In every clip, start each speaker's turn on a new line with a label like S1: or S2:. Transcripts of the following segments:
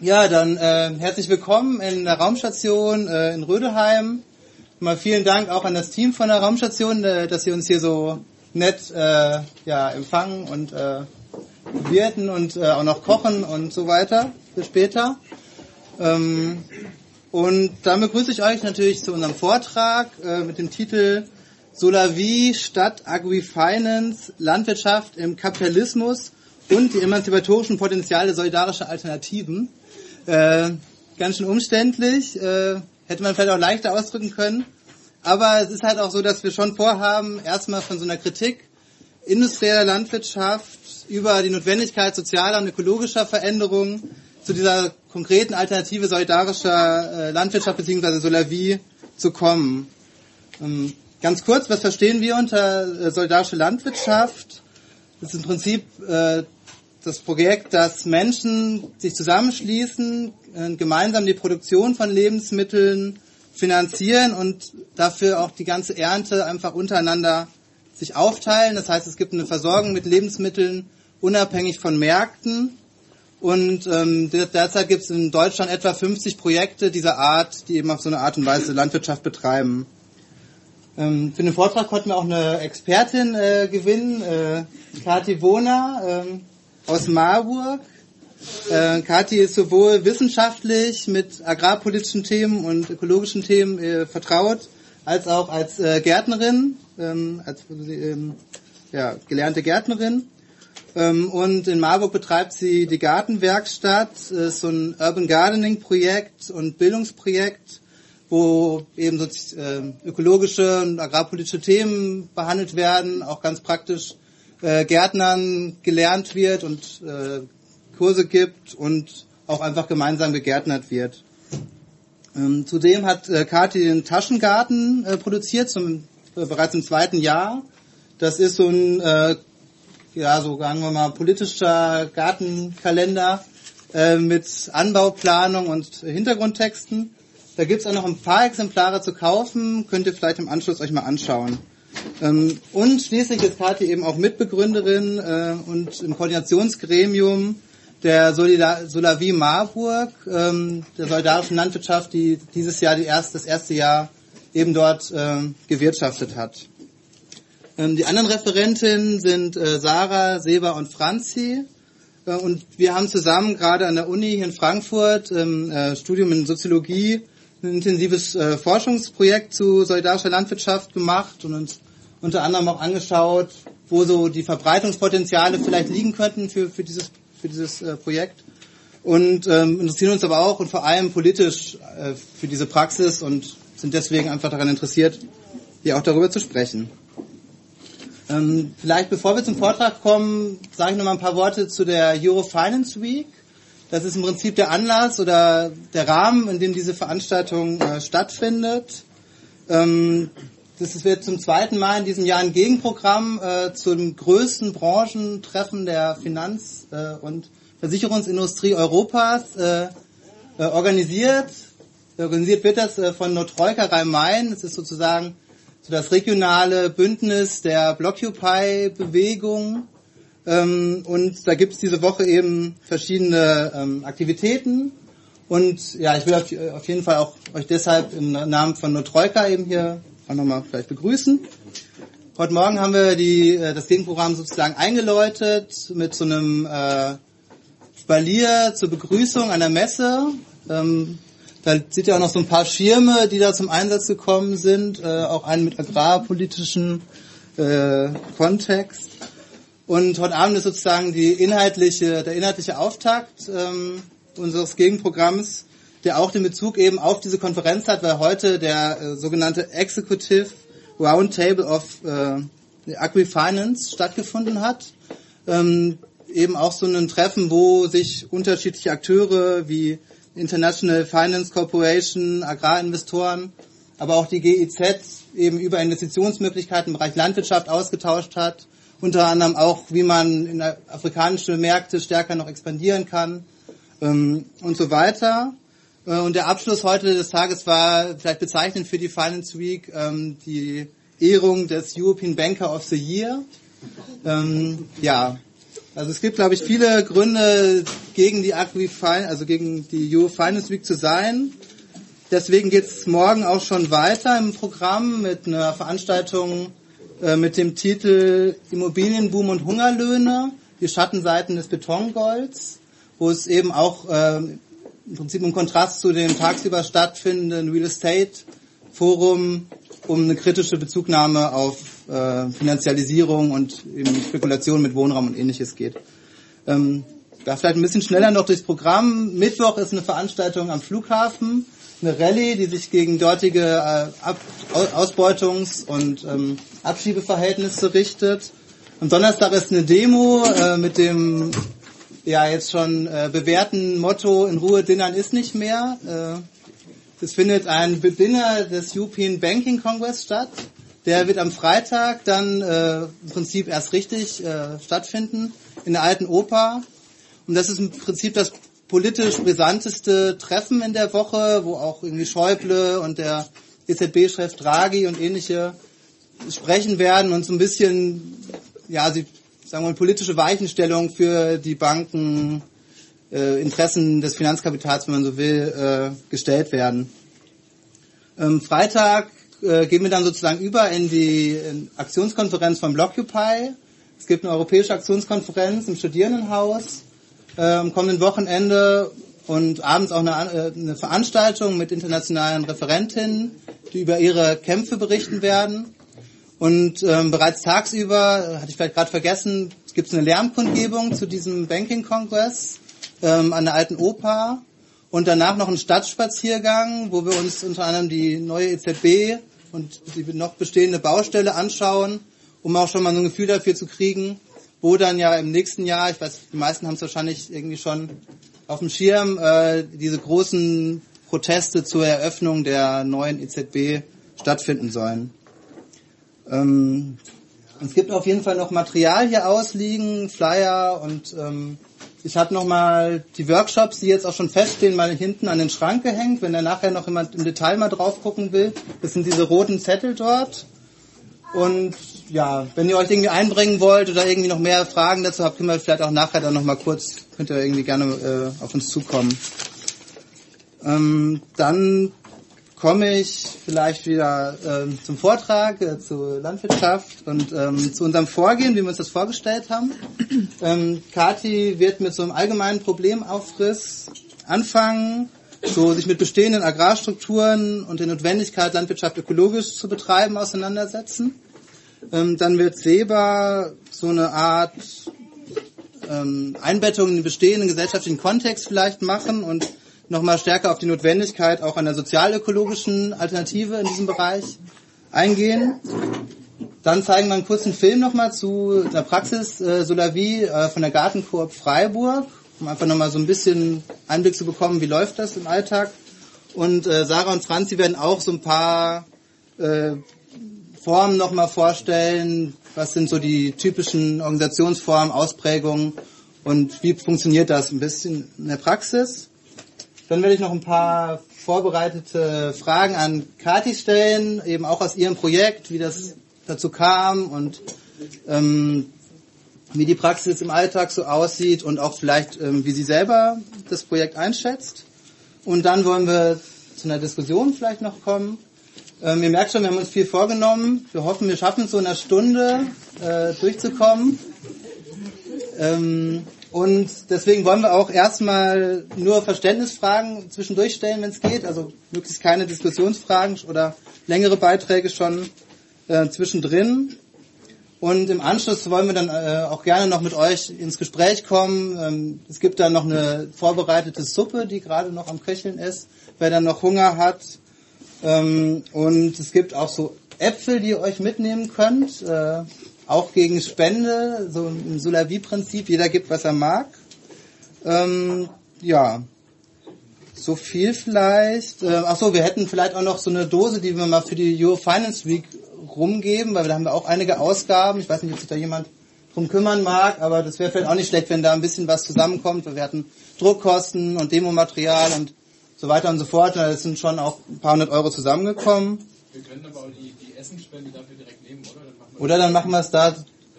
S1: Ja, dann äh, herzlich willkommen in der Raumstation äh, in Rödelheim. Mal vielen Dank auch an das Team von der Raumstation, äh, dass sie uns hier so nett äh, ja, empfangen und äh, bewirten und äh, auch noch kochen und so weiter für später. Ähm, und dann begrüße ich euch natürlich zu unserem Vortrag äh, mit dem Titel Solavi statt Agri-Finance, Landwirtschaft im Kapitalismus und die emanzipatorischen Potenziale solidarischer Alternativen. Äh, ganz schön umständlich, äh, hätte man vielleicht auch leichter ausdrücken können. Aber es ist halt auch so, dass wir schon vorhaben, erstmal von so einer Kritik industrieller Landwirtschaft über die Notwendigkeit sozialer und ökologischer Veränderungen zu dieser konkreten Alternative solidarischer äh, Landwirtschaft bzw. Solavie zu kommen. Ähm, ganz kurz, was verstehen wir unter äh, solidarische Landwirtschaft? Das ist im Prinzip äh, das Projekt, dass Menschen sich zusammenschließen, äh, gemeinsam die Produktion von Lebensmitteln finanzieren und dafür auch die ganze Ernte einfach untereinander sich aufteilen. Das heißt, es gibt eine Versorgung mit Lebensmitteln unabhängig von Märkten. Und ähm, derzeit gibt es in Deutschland etwa 50 Projekte dieser Art, die eben auf so eine Art und Weise Landwirtschaft betreiben. Ähm, für den Vortrag konnten wir auch eine Expertin äh, gewinnen, äh, Kati Wohner ähm, aus Marburg. Äh, Kathi ist sowohl wissenschaftlich mit agrarpolitischen Themen und ökologischen Themen äh, vertraut, als auch als äh, Gärtnerin, ähm, als ähm, ja, gelernte Gärtnerin. Ähm, und in Marburg betreibt sie die Gartenwerkstatt, äh, so ein Urban Gardening Projekt und Bildungsprojekt, wo eben so äh, ökologische und agrarpolitische Themen behandelt werden, auch ganz praktisch äh, Gärtnern gelernt wird und äh, Kurse gibt und auch einfach gemeinsam gegärtnert wird. Ähm, zudem hat äh, Kathi den Taschengarten äh, produziert, zum, äh, bereits im zweiten Jahr. Das ist so ein, äh, ja, so sagen wir mal, politischer Gartenkalender äh, mit Anbauplanung und Hintergrundtexten. Da gibt's auch noch ein paar Exemplare zu kaufen, könnt ihr vielleicht im Anschluss euch mal anschauen. Ähm, und schließlich ist Kathi eben auch Mitbegründerin äh, und im Koordinationsgremium der Solavie Marburg, ähm, der solidarischen Landwirtschaft, die dieses Jahr die erst, das erste Jahr eben dort ähm, gewirtschaftet hat. Ähm, die anderen Referentinnen sind äh, Sarah, Seba und Franzi. Äh, und wir haben zusammen gerade an der Uni hier in Frankfurt im äh, Studium in Soziologie ein intensives äh, Forschungsprojekt zu solidarischer Landwirtschaft gemacht und uns unter anderem auch angeschaut, wo so die Verbreitungspotenziale vielleicht liegen könnten für, für dieses für dieses äh, Projekt und ähm, interessieren uns aber auch und vor allem politisch äh, für diese Praxis und sind deswegen einfach daran interessiert, hier auch darüber zu sprechen. Ähm, vielleicht bevor wir zum Vortrag kommen, sage ich noch mal ein paar Worte zu der Euro Finance Week. Das ist im Prinzip der Anlass oder der Rahmen, in dem diese Veranstaltung äh, stattfindet. Ähm, das wird zum zweiten Mal in diesem Jahr ein Gegenprogramm äh, zum größten Branchentreffen der Finanz- äh, und Versicherungsindustrie Europas äh, äh, organisiert. Organisiert wird das äh, von Notroika Rhein-Main. Es ist sozusagen so das regionale Bündnis der Blockupy-Bewegung. Ähm, und da gibt es diese Woche eben verschiedene ähm, Aktivitäten. Und ja, ich will auf, auf jeden Fall auch euch deshalb im Namen von Notroika eben hier auch nochmal vielleicht begrüßen. Heute Morgen haben wir die, äh, das Gegenprogramm sozusagen eingeläutet mit so einem äh, Spalier zur Begrüßung der Messe. Ähm, da seht ihr auch noch so ein paar Schirme, die da zum Einsatz gekommen sind, äh, auch einen mit agrarpolitischen äh, Kontext. Und heute Abend ist sozusagen die inhaltliche, der inhaltliche Auftakt ähm, unseres Gegenprogramms der auch den Bezug eben auf diese Konferenz hat, weil heute der äh, sogenannte Executive Roundtable of äh, Agri-Finance stattgefunden hat. Ähm, eben auch so ein Treffen, wo sich unterschiedliche Akteure wie International Finance Corporation, Agrarinvestoren, aber auch die GIZ eben über Investitionsmöglichkeiten im Bereich Landwirtschaft ausgetauscht hat. Unter anderem auch, wie man in afrikanische Märkte stärker noch expandieren kann ähm, und so weiter. Äh, und der Abschluss heute des Tages war vielleicht bezeichnend für die Finance Week ähm, die Ehrung des European Banker of the Year. Ähm, ja, Also es gibt, glaube ich, viele Gründe gegen die Agri also gegen die Euro Finance Week zu sein. Deswegen geht es morgen auch schon weiter im Programm mit einer Veranstaltung äh, mit dem Titel Immobilienboom und Hungerlöhne, die Schattenseiten des Betongolds, wo es eben auch äh, im Prinzip im Kontrast zu dem tagsüber stattfindenden Real Estate Forum um eine kritische Bezugnahme auf äh, Finanzialisierung und eben Spekulation mit Wohnraum und ähnliches geht. Ähm, da vielleicht ein bisschen schneller noch durchs Programm. Mittwoch ist eine Veranstaltung am Flughafen eine Rallye, die sich gegen dortige äh, Ausbeutungs- und ähm, Abschiebeverhältnisse richtet. Am Donnerstag ist eine Demo äh, mit dem ja jetzt schon äh, bewährten Motto in Ruhe dinnern ist nicht mehr. Äh, es findet ein Dinner des European Banking Congress statt. Der wird am Freitag dann äh, im Prinzip erst richtig äh, stattfinden in der alten Oper. Und das ist im Prinzip das politisch brisanteste Treffen in der Woche, wo auch irgendwie Schäuble und der EZB-Chef Draghi und ähnliche sprechen werden und so ein bisschen, ja, sie sagen wir mal, politische Weichenstellung für die Banken, äh, Interessen des Finanzkapitals, wenn man so will, äh, gestellt werden. Ähm, Freitag äh, gehen wir dann sozusagen über in die in Aktionskonferenz von Blockupy. Es gibt eine europäische Aktionskonferenz im Studierendenhaus äh, am kommenden Wochenende und abends auch eine, äh, eine Veranstaltung mit internationalen Referentinnen, die über ihre Kämpfe berichten werden. Und ähm, bereits tagsüber, hatte ich vielleicht gerade vergessen, gibt es eine Lärmkundgebung zu diesem Banking-Kongress ähm, an der alten Oper und danach noch einen Stadtspaziergang, wo wir uns unter anderem die neue EZB und die noch bestehende Baustelle anschauen, um auch schon mal so ein Gefühl dafür zu kriegen, wo dann ja im nächsten Jahr, ich weiß, die meisten haben es wahrscheinlich irgendwie schon auf dem Schirm, äh, diese großen Proteste zur Eröffnung der neuen EZB stattfinden sollen. Ähm, es gibt auf jeden Fall noch Material hier ausliegen, Flyer und ähm, ich habe nochmal die Workshops, die jetzt auch schon feststehen, mal hinten an den Schrank gehängt, wenn da nachher noch jemand im Detail mal drauf gucken will. Das sind diese roten Zettel dort. Und ja, wenn ihr euch irgendwie einbringen wollt oder irgendwie noch mehr Fragen dazu habt, können wir vielleicht auch nachher dann nochmal kurz, könnt ihr irgendwie gerne äh, auf uns zukommen. Ähm, dann komme ich vielleicht wieder ähm, zum Vortrag äh, zur Landwirtschaft und ähm, zu unserem Vorgehen, wie wir uns das vorgestellt haben. Ähm, Kati wird mit so einem allgemeinen Problemaufriss anfangen, so sich mit bestehenden Agrarstrukturen und der Notwendigkeit, Landwirtschaft ökologisch zu betreiben, auseinandersetzen. Ähm, dann wird Weber so eine Art ähm, Einbettung in den bestehenden gesellschaftlichen Kontext vielleicht machen und nochmal stärker auf die Notwendigkeit auch einer sozialökologischen Alternative in diesem Bereich eingehen. Dann zeigen wir einen kurzen Film nochmal zu der Praxis äh, Solavi äh, von der Gartenkoop Freiburg, um einfach nochmal so ein bisschen Einblick zu bekommen, wie läuft das im Alltag. Und äh, Sarah und Franzi werden auch so ein paar äh, Formen nochmal vorstellen. Was sind so die typischen Organisationsformen, Ausprägungen und wie funktioniert das ein bisschen in der Praxis? Dann werde ich noch ein paar vorbereitete Fragen an Kati stellen, eben auch aus ihrem Projekt, wie das dazu kam und ähm, wie die Praxis im Alltag so aussieht und auch vielleicht, ähm, wie sie selber das Projekt einschätzt. Und dann wollen wir zu einer Diskussion vielleicht noch kommen. Ähm, ihr merkt schon, wir haben uns viel vorgenommen. Wir hoffen, wir schaffen es so in einer Stunde äh, durchzukommen. Ähm, und deswegen wollen wir auch erstmal nur Verständnisfragen zwischendurch stellen, wenn es geht. Also möglichst keine Diskussionsfragen oder längere Beiträge schon äh, zwischendrin. Und im Anschluss wollen wir dann äh, auch gerne noch mit euch ins Gespräch kommen. Ähm, es gibt dann noch eine vorbereitete Suppe, die gerade noch am Köcheln ist. Wer dann noch Hunger hat, ähm, und es gibt auch so Äpfel, die ihr euch mitnehmen könnt, äh, auch gegen Spende, so im Solavi-Prinzip, jeder gibt, was er mag. Ähm, ja, so viel vielleicht. Äh, ach so, wir hätten vielleicht auch noch so eine Dose, die wir mal für die Euro Finance Week rumgeben, weil da haben wir auch einige Ausgaben. Ich weiß nicht, ob sich da jemand drum kümmern mag, aber das wäre vielleicht auch nicht schlecht, wenn da ein bisschen was zusammenkommt. Wir hatten Druckkosten und Demomaterial und so weiter und so fort. Es sind schon auch ein paar hundert Euro zusammengekommen.
S2: Wir können aber auch die, die Essensspende dafür direkt nehmen, oder?
S1: Dann machen wir oder dann machen wir es da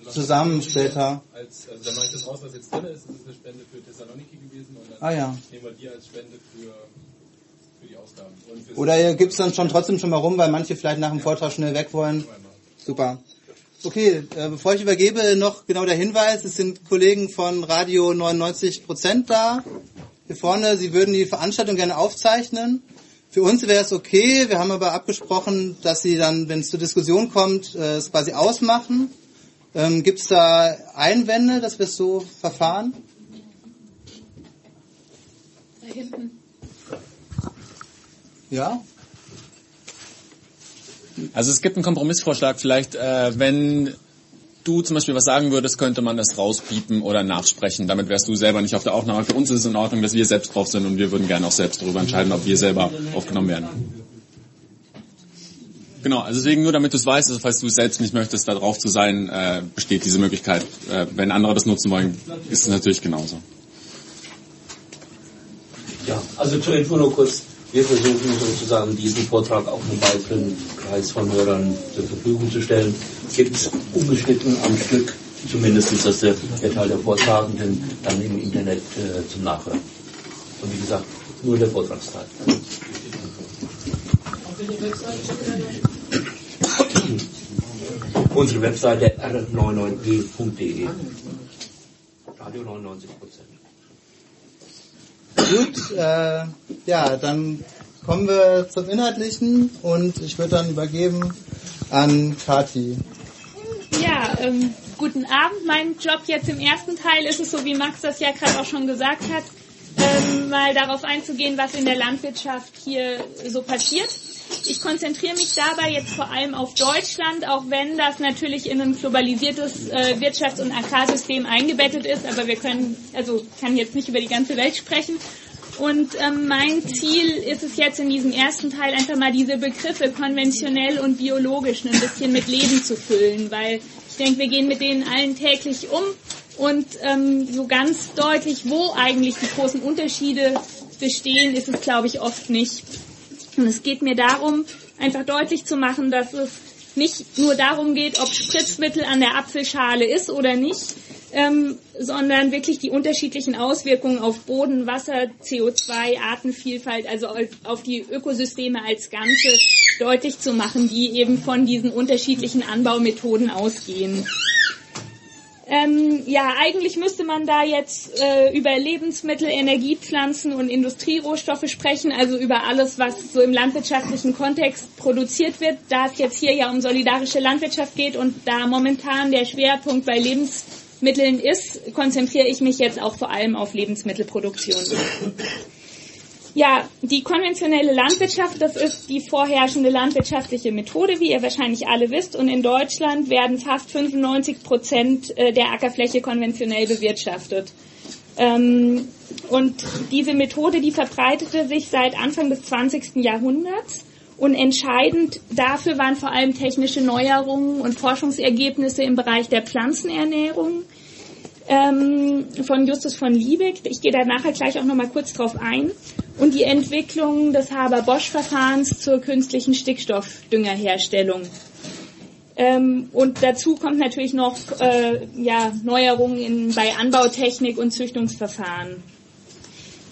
S1: zusammen später.
S2: Als, also da mache ich das raus, was jetzt drin ist. Das ist eine Spende für Thessaloniki gewesen und dann
S1: Ah ja.
S2: nehmen wir die als Spende für, für die Ausgaben. Und fürs
S1: Oder gibt's dann schon trotzdem schon mal rum, weil manche vielleicht nach dem Vortrag schnell weg wollen. Super. Okay, äh, bevor ich übergebe, noch genau der Hinweis, es sind Kollegen von Radio 99% da. Hier vorne, sie würden die Veranstaltung gerne aufzeichnen. Für uns wäre es okay, wir haben aber abgesprochen, dass sie dann, wenn es zur Diskussion kommt, äh, es quasi ausmachen. Ähm, Gibt es da Einwände, dass wir es so verfahren?
S3: Da hinten.
S1: Ja?
S4: Also es gibt einen Kompromissvorschlag, vielleicht äh, wenn du zum Beispiel was sagen würdest, könnte man das rauspiepen oder nachsprechen. Damit wärst du selber nicht auf der Aufnahme. Für uns ist es in Ordnung, dass wir selbst drauf sind und wir würden gerne auch selbst darüber entscheiden, ob wir selber aufgenommen werden. Genau, also deswegen nur damit du es weißt, also falls du es selbst nicht möchtest, da drauf zu sein, äh, besteht diese Möglichkeit. Äh, wenn andere das nutzen wollen, ist es natürlich genauso.
S5: Ja, also Info nur kurz. Wir versuchen sozusagen diesen Vortrag auch einem weiteren Kreis von Hörern zur Verfügung zu stellen. Gibt es umgeschnitten am Stück, zumindest dass der, der Teil der Vortragenden dann im Internet äh, zum Nachhören. Und wie gesagt, nur der Vortragsteil. Unsere Webseite r99e.de. Radio 99 Prozent.
S1: Gut, äh, ja, dann kommen wir zum Inhaltlichen und ich würde dann übergeben an Kati.
S3: Ja, ähm, guten Abend. Mein Job jetzt im ersten Teil ist es so, wie Max das ja gerade auch schon gesagt hat, ähm, mal darauf einzugehen, was in der Landwirtschaft hier so passiert. Ich konzentriere mich dabei jetzt vor allem auf Deutschland, auch wenn das natürlich in ein globalisiertes äh, Wirtschafts- und Agrarsystem eingebettet ist, aber wir können, also kann jetzt nicht über die ganze Welt sprechen. Und ähm, mein Ziel ist es jetzt in diesem ersten Teil einfach mal diese Begriffe konventionell und biologisch ein bisschen mit Leben zu füllen, weil ich denke, wir gehen mit denen allen täglich um und ähm, so ganz deutlich, wo eigentlich die großen Unterschiede bestehen, ist es, glaube ich, oft nicht. Und es geht mir darum, einfach deutlich zu machen, dass es nicht nur darum geht, ob Spritzmittel an der Apfelschale ist oder nicht, ähm, sondern wirklich die unterschiedlichen Auswirkungen auf Boden, Wasser, CO2, Artenvielfalt, also auf die Ökosysteme als Ganze deutlich zu machen, die eben von diesen unterschiedlichen Anbaumethoden ausgehen. Ähm, ja, eigentlich müsste man da jetzt äh, über Lebensmittel, Energiepflanzen und Industrierohstoffe sprechen, also über alles, was so im landwirtschaftlichen Kontext produziert wird. Da es jetzt hier ja um solidarische Landwirtschaft geht und da momentan der Schwerpunkt bei Lebensmitteln ist, konzentriere ich mich jetzt auch vor allem auf Lebensmittelproduktion. Ja, die konventionelle Landwirtschaft, das ist die vorherrschende landwirtschaftliche Methode, wie ihr wahrscheinlich alle wisst. Und in Deutschland werden fast 95 Prozent der Ackerfläche konventionell bewirtschaftet. Ähm, und diese Methode, die verbreitete sich seit Anfang des 20. Jahrhunderts. Und entscheidend dafür waren vor allem technische Neuerungen und Forschungsergebnisse im Bereich der Pflanzenernährung ähm, von Justus von Liebig. Ich gehe da nachher gleich auch nochmal kurz drauf ein. Und die Entwicklung des Haber-Bosch-Verfahrens zur künstlichen Stickstoffdüngerherstellung. Ähm, und dazu kommt natürlich noch äh, ja, Neuerungen in, bei Anbautechnik und Züchtungsverfahren.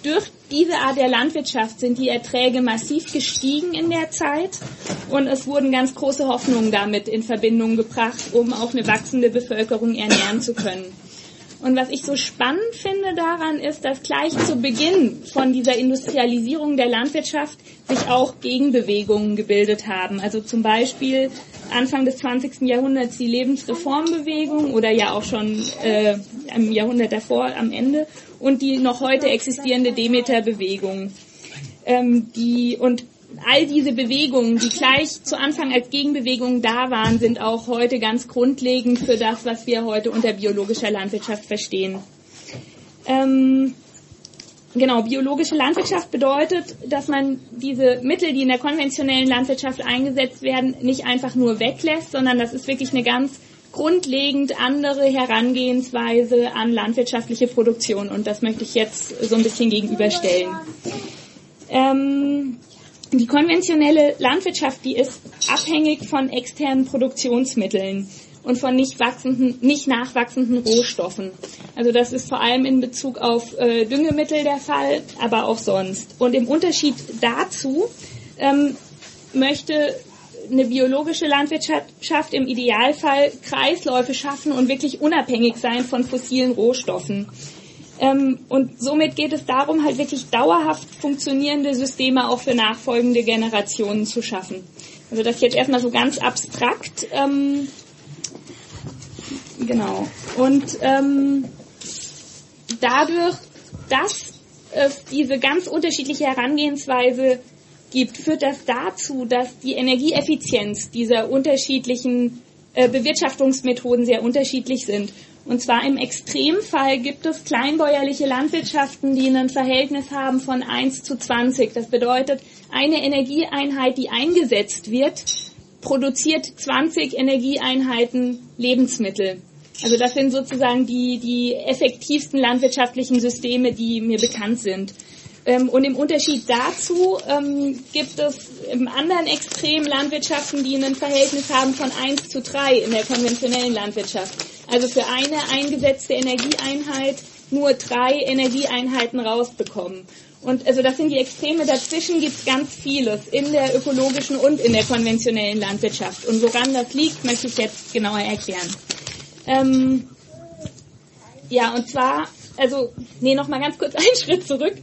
S3: Durch diese Art der Landwirtschaft sind die Erträge massiv gestiegen in der Zeit und es wurden ganz große Hoffnungen damit in Verbindung gebracht, um auch eine wachsende Bevölkerung ernähren zu können. Und was ich so spannend finde daran ist, dass gleich zu Beginn von dieser Industrialisierung der Landwirtschaft sich auch Gegenbewegungen gebildet haben. Also zum Beispiel Anfang des 20. Jahrhunderts die Lebensreformbewegung oder ja auch schon äh, im Jahrhundert davor am Ende und die noch heute existierende Demeter-Bewegung. Ähm, die und all diese Bewegungen, die gleich zu Anfang als Gegenbewegungen da waren, sind auch heute ganz grundlegend für das, was wir heute unter biologischer Landwirtschaft verstehen. Ähm, genau, biologische Landwirtschaft bedeutet, dass man diese Mittel, die in der konventionellen Landwirtschaft eingesetzt werden, nicht einfach nur weglässt, sondern das ist wirklich eine ganz grundlegend andere Herangehensweise an landwirtschaftliche Produktion. Und das möchte ich jetzt so ein bisschen gegenüberstellen. Ähm, die konventionelle Landwirtschaft, die ist abhängig von externen Produktionsmitteln. und von nicht wachsenden, nicht nachwachsenden Rohstoffen. Also das ist vor allem in Bezug auf äh, Düngemittel der Fall, aber auch sonst. Und im Unterschied dazu ähm, möchte eine biologische Landwirtschaft im Idealfall Kreisläufe schaffen und wirklich unabhängig sein von fossilen Rohstoffen. Ähm, und somit geht es darum, halt wirklich dauerhaft funktionierende Systeme auch für nachfolgende Generationen zu schaffen. Also das jetzt erstmal so ganz abstrakt. Ähm, genau. Und ähm, dadurch, dass es diese ganz unterschiedliche Herangehensweise gibt, führt das dazu, dass die Energieeffizienz dieser unterschiedlichen äh, Bewirtschaftungsmethoden sehr unterschiedlich sind. Und zwar im Extremfall gibt es kleinbäuerliche Landwirtschaften, die ein Verhältnis haben von 1 zu 20. Das bedeutet, eine Energieeinheit, die eingesetzt wird, produziert 20 Energieeinheiten Lebensmittel. Also das sind sozusagen die, die effektivsten landwirtschaftlichen Systeme, die mir bekannt sind. Ähm, und im Unterschied dazu ähm, gibt es im anderen Extrem Landwirtschaften, die ein Verhältnis haben von 1 zu 3 in der konventionellen Landwirtschaft. Also für eine eingesetzte Energieeinheit nur drei Energieeinheiten rausbekommen. Und also das sind die Extreme. Dazwischen gibt es ganz vieles in der ökologischen und in der konventionellen Landwirtschaft. Und woran das liegt, möchte ich jetzt genauer erklären. Ähm, ja, und zwar, also, nee, noch mal ganz kurz einen Schritt zurück.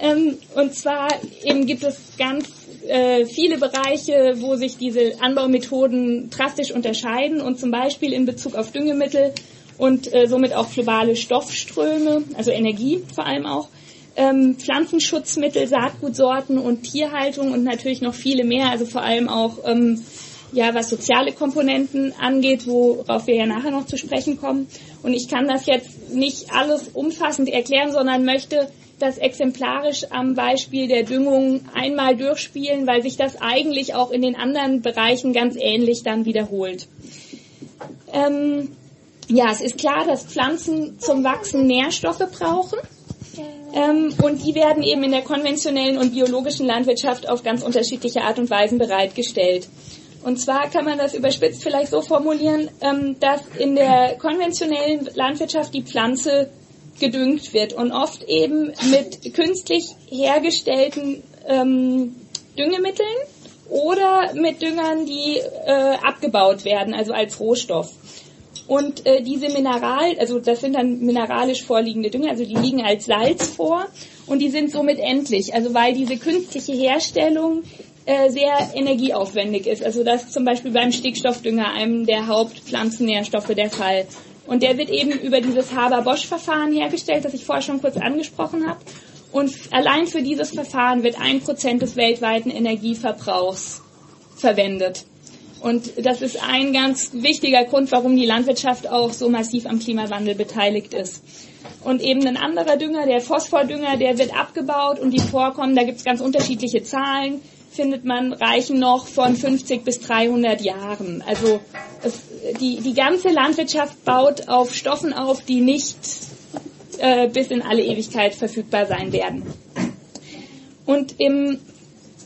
S3: Ähm, und zwar eben gibt es ganz äh, viele Bereiche, wo sich diese Anbaumethoden drastisch unterscheiden und zum Beispiel in Bezug auf Düngemittel und äh, somit auch globale Stoffströme, also Energie vor allem auch, ähm, Pflanzenschutzmittel, Saatgutsorten und Tierhaltung und natürlich noch viele mehr, also vor allem auch ähm, ja, was soziale Komponenten angeht, worauf wir ja nachher noch zu sprechen kommen. Und ich kann das jetzt nicht alles umfassend erklären, sondern möchte das exemplarisch am Beispiel der Düngung einmal durchspielen, weil sich das eigentlich auch in den anderen Bereichen ganz ähnlich dann wiederholt. Ähm, ja, es ist klar, dass Pflanzen zum Wachsen Nährstoffe brauchen. Ähm, und die werden eben in der konventionellen und biologischen Landwirtschaft auf ganz unterschiedliche Art und Weisen bereitgestellt. Und zwar kann man das überspitzt vielleicht so formulieren, ähm, dass in der konventionellen Landwirtschaft die Pflanze gedüngt wird und oft eben mit künstlich hergestellten ähm, Düngemitteln oder mit Düngern, die äh, abgebaut werden, also als Rohstoff. Und äh, diese Mineral, also das sind dann mineralisch vorliegende Dünger, also die liegen als Salz vor und die sind somit endlich, also weil diese künstliche Herstellung äh, sehr energieaufwendig ist. Also das ist zum Beispiel beim Stickstoffdünger, einem der Hauptpflanzennährstoffe der Fall. Und der wird eben über dieses Haber-Bosch-Verfahren hergestellt, das ich vorher schon kurz angesprochen habe. Und allein für dieses Verfahren wird ein Prozent des weltweiten Energieverbrauchs verwendet. Und das ist ein ganz wichtiger Grund, warum die Landwirtschaft auch so massiv am Klimawandel beteiligt ist. Und eben ein anderer Dünger, der Phosphordünger, der wird abgebaut und die Vorkommen, da gibt es ganz unterschiedliche Zahlen, findet man, reichen noch von 50 bis 300 Jahren. Also es, die, die ganze Landwirtschaft baut auf Stoffen auf, die nicht äh, bis in alle Ewigkeit verfügbar sein werden. Und im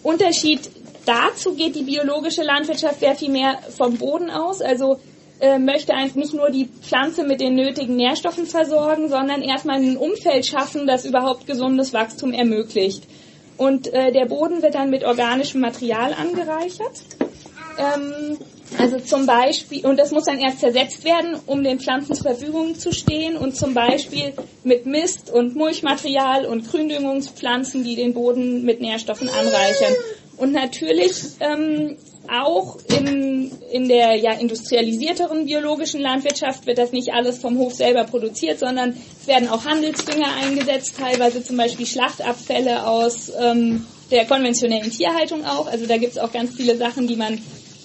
S3: Unterschied dazu geht die biologische Landwirtschaft sehr viel mehr vom Boden aus. Also äh, möchte eigentlich nicht nur die Pflanze mit den nötigen Nährstoffen versorgen, sondern erstmal ein Umfeld schaffen, das überhaupt gesundes Wachstum ermöglicht. Und äh, der Boden wird dann mit organischem Material angereichert. Ähm, also zum Beispiel, und das muss dann erst zersetzt werden, um den Pflanzen zur Verfügung zu stehen und zum Beispiel mit Mist und Mulchmaterial und Gründüngungspflanzen, die den Boden mit Nährstoffen anreichern. Und natürlich ähm, auch in, in der ja, industrialisierteren biologischen Landwirtschaft wird das nicht alles vom Hof selber produziert, sondern es werden auch Handelsdünger eingesetzt, teilweise zum Beispiel Schlachtabfälle aus ähm, der konventionellen Tierhaltung auch. Also da gibt es auch ganz viele Sachen, die man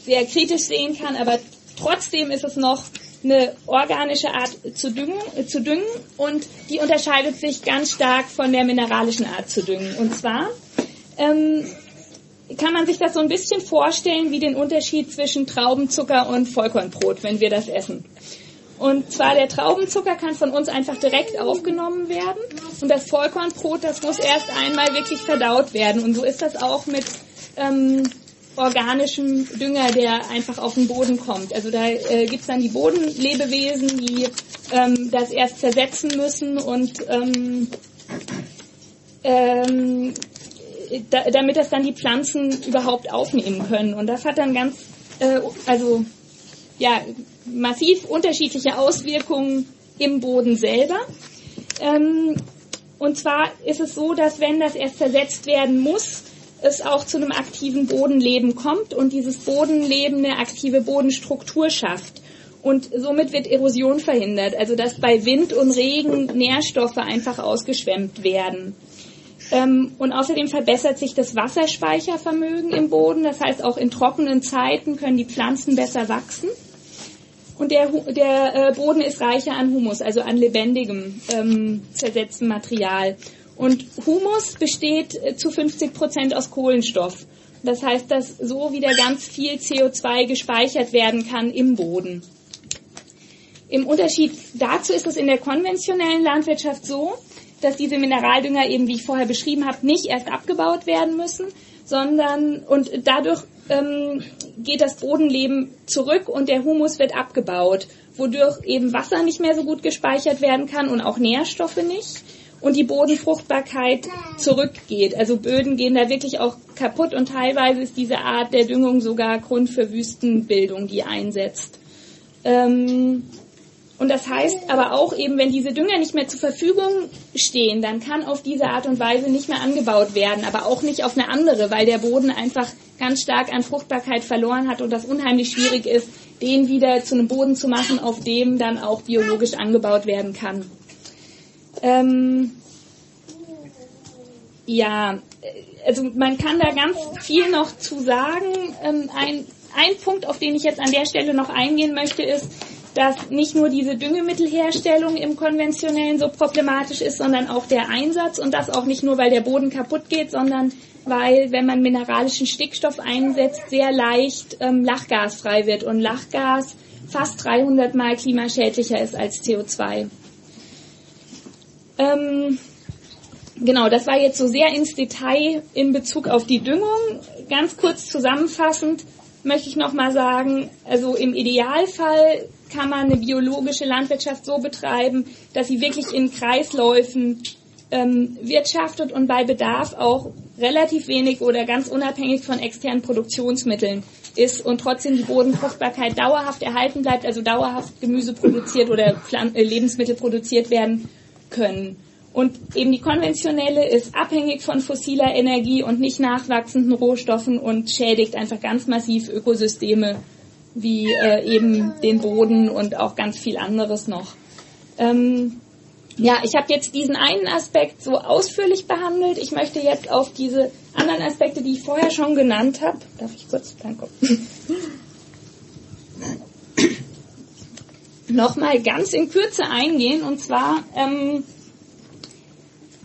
S3: sehr kritisch sehen kann, aber trotzdem ist es noch eine organische Art zu düngen, zu düngen und die unterscheidet sich ganz stark von der mineralischen Art zu düngen. Und zwar ähm, kann man sich das so ein bisschen vorstellen wie den Unterschied zwischen Traubenzucker und Vollkornbrot, wenn wir das essen. Und zwar der Traubenzucker kann von uns einfach direkt aufgenommen werden und das Vollkornbrot, das muss erst einmal wirklich verdaut werden. Und so ist das auch mit ähm, organischem Dünger, der einfach auf den Boden kommt. Also da äh, gibt's dann die Bodenlebewesen, die ähm, das erst zersetzen müssen und ähm, ähm, da, damit das dann die Pflanzen überhaupt aufnehmen können. Und das hat dann ganz, äh, also ja, massiv unterschiedliche Auswirkungen im Boden selber. Ähm, und zwar ist es so, dass wenn das erst zersetzt werden muss, es auch zu einem aktiven Bodenleben kommt und dieses Bodenleben eine aktive Bodenstruktur schafft. Und somit wird Erosion verhindert, also dass bei Wind und Regen Nährstoffe einfach ausgeschwemmt werden. Ähm, und außerdem verbessert sich das Wasserspeichervermögen im Boden. Das heißt, auch in trockenen Zeiten können die Pflanzen besser wachsen. Und der, der äh, Boden ist reicher an Humus, also an lebendigem, ähm, zersetztem Material. Und Humus besteht äh, zu 50 Prozent aus Kohlenstoff. Das heißt, dass so wieder ganz viel CO2 gespeichert werden kann im Boden. Im Unterschied dazu ist es in der konventionellen Landwirtschaft so, dass diese Mineraldünger eben, wie ich vorher beschrieben habe, nicht erst abgebaut werden müssen, sondern und dadurch ähm, geht das Bodenleben zurück und der Humus wird abgebaut, wodurch eben Wasser nicht mehr so gut gespeichert werden kann und auch Nährstoffe nicht und die Bodenfruchtbarkeit zurückgeht. Also Böden gehen da wirklich auch kaputt und teilweise ist diese Art der Düngung sogar Grund für Wüstenbildung, die einsetzt. Ähm, und das heißt aber auch eben, wenn diese Dünger nicht mehr zur Verfügung stehen, dann kann auf diese Art und Weise nicht mehr angebaut werden, aber auch nicht auf eine andere, weil der Boden einfach ganz stark an Fruchtbarkeit verloren hat und das unheimlich schwierig ist, den wieder zu einem Boden zu machen, auf dem dann auch biologisch angebaut werden kann. Ähm, ja, also man kann da ganz viel noch zu sagen. Ähm, ein, ein Punkt, auf den ich jetzt an der Stelle noch eingehen möchte, ist, dass nicht nur diese Düngemittelherstellung im konventionellen so problematisch ist, sondern auch der Einsatz und das auch nicht nur, weil der Boden kaputt geht, sondern weil, wenn man mineralischen Stickstoff einsetzt, sehr leicht ähm, lachgasfrei wird und Lachgas fast 300 mal klimaschädlicher ist als CO2. Ähm, genau, das war jetzt so sehr ins Detail in Bezug auf die Düngung. Ganz kurz zusammenfassend möchte ich nochmal sagen, also im Idealfall kann man eine biologische Landwirtschaft so betreiben, dass sie wirklich in Kreisläufen ähm, wirtschaftet und bei Bedarf auch relativ wenig oder ganz unabhängig von externen Produktionsmitteln ist und trotzdem die Bodenfruchtbarkeit dauerhaft erhalten bleibt, also dauerhaft Gemüse produziert oder äh, Lebensmittel produziert werden können. Und eben die konventionelle ist abhängig von fossiler Energie und nicht nachwachsenden Rohstoffen und schädigt einfach ganz massiv Ökosysteme wie äh, eben den Boden und auch ganz viel anderes noch. Ähm, ja, ich habe jetzt diesen einen Aspekt so ausführlich behandelt. Ich möchte jetzt auf diese anderen Aspekte, die ich vorher schon genannt habe, darf ich kurz danke, nochmal ganz in Kürze eingehen und zwar ähm,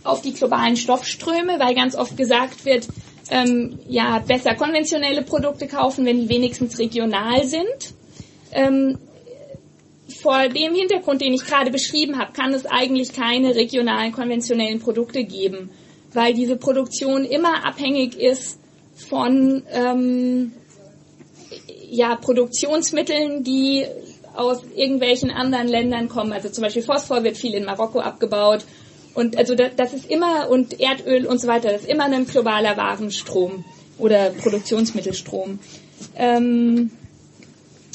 S3: auf die globalen Stoffströme, weil ganz oft gesagt wird, ähm, ja besser konventionelle Produkte kaufen, wenn die wenigstens regional sind. Ähm, vor dem Hintergrund, den ich gerade beschrieben habe, kann es eigentlich keine regionalen konventionellen Produkte geben, weil diese Produktion immer abhängig ist von ähm, ja, Produktionsmitteln, die aus irgendwelchen anderen Ländern kommen. Also zum Beispiel Phosphor wird viel in Marokko abgebaut und also das, ist immer, und Erdöl und so weiter, das ist immer ein globaler Warenstrom oder Produktionsmittelstrom. Ähm,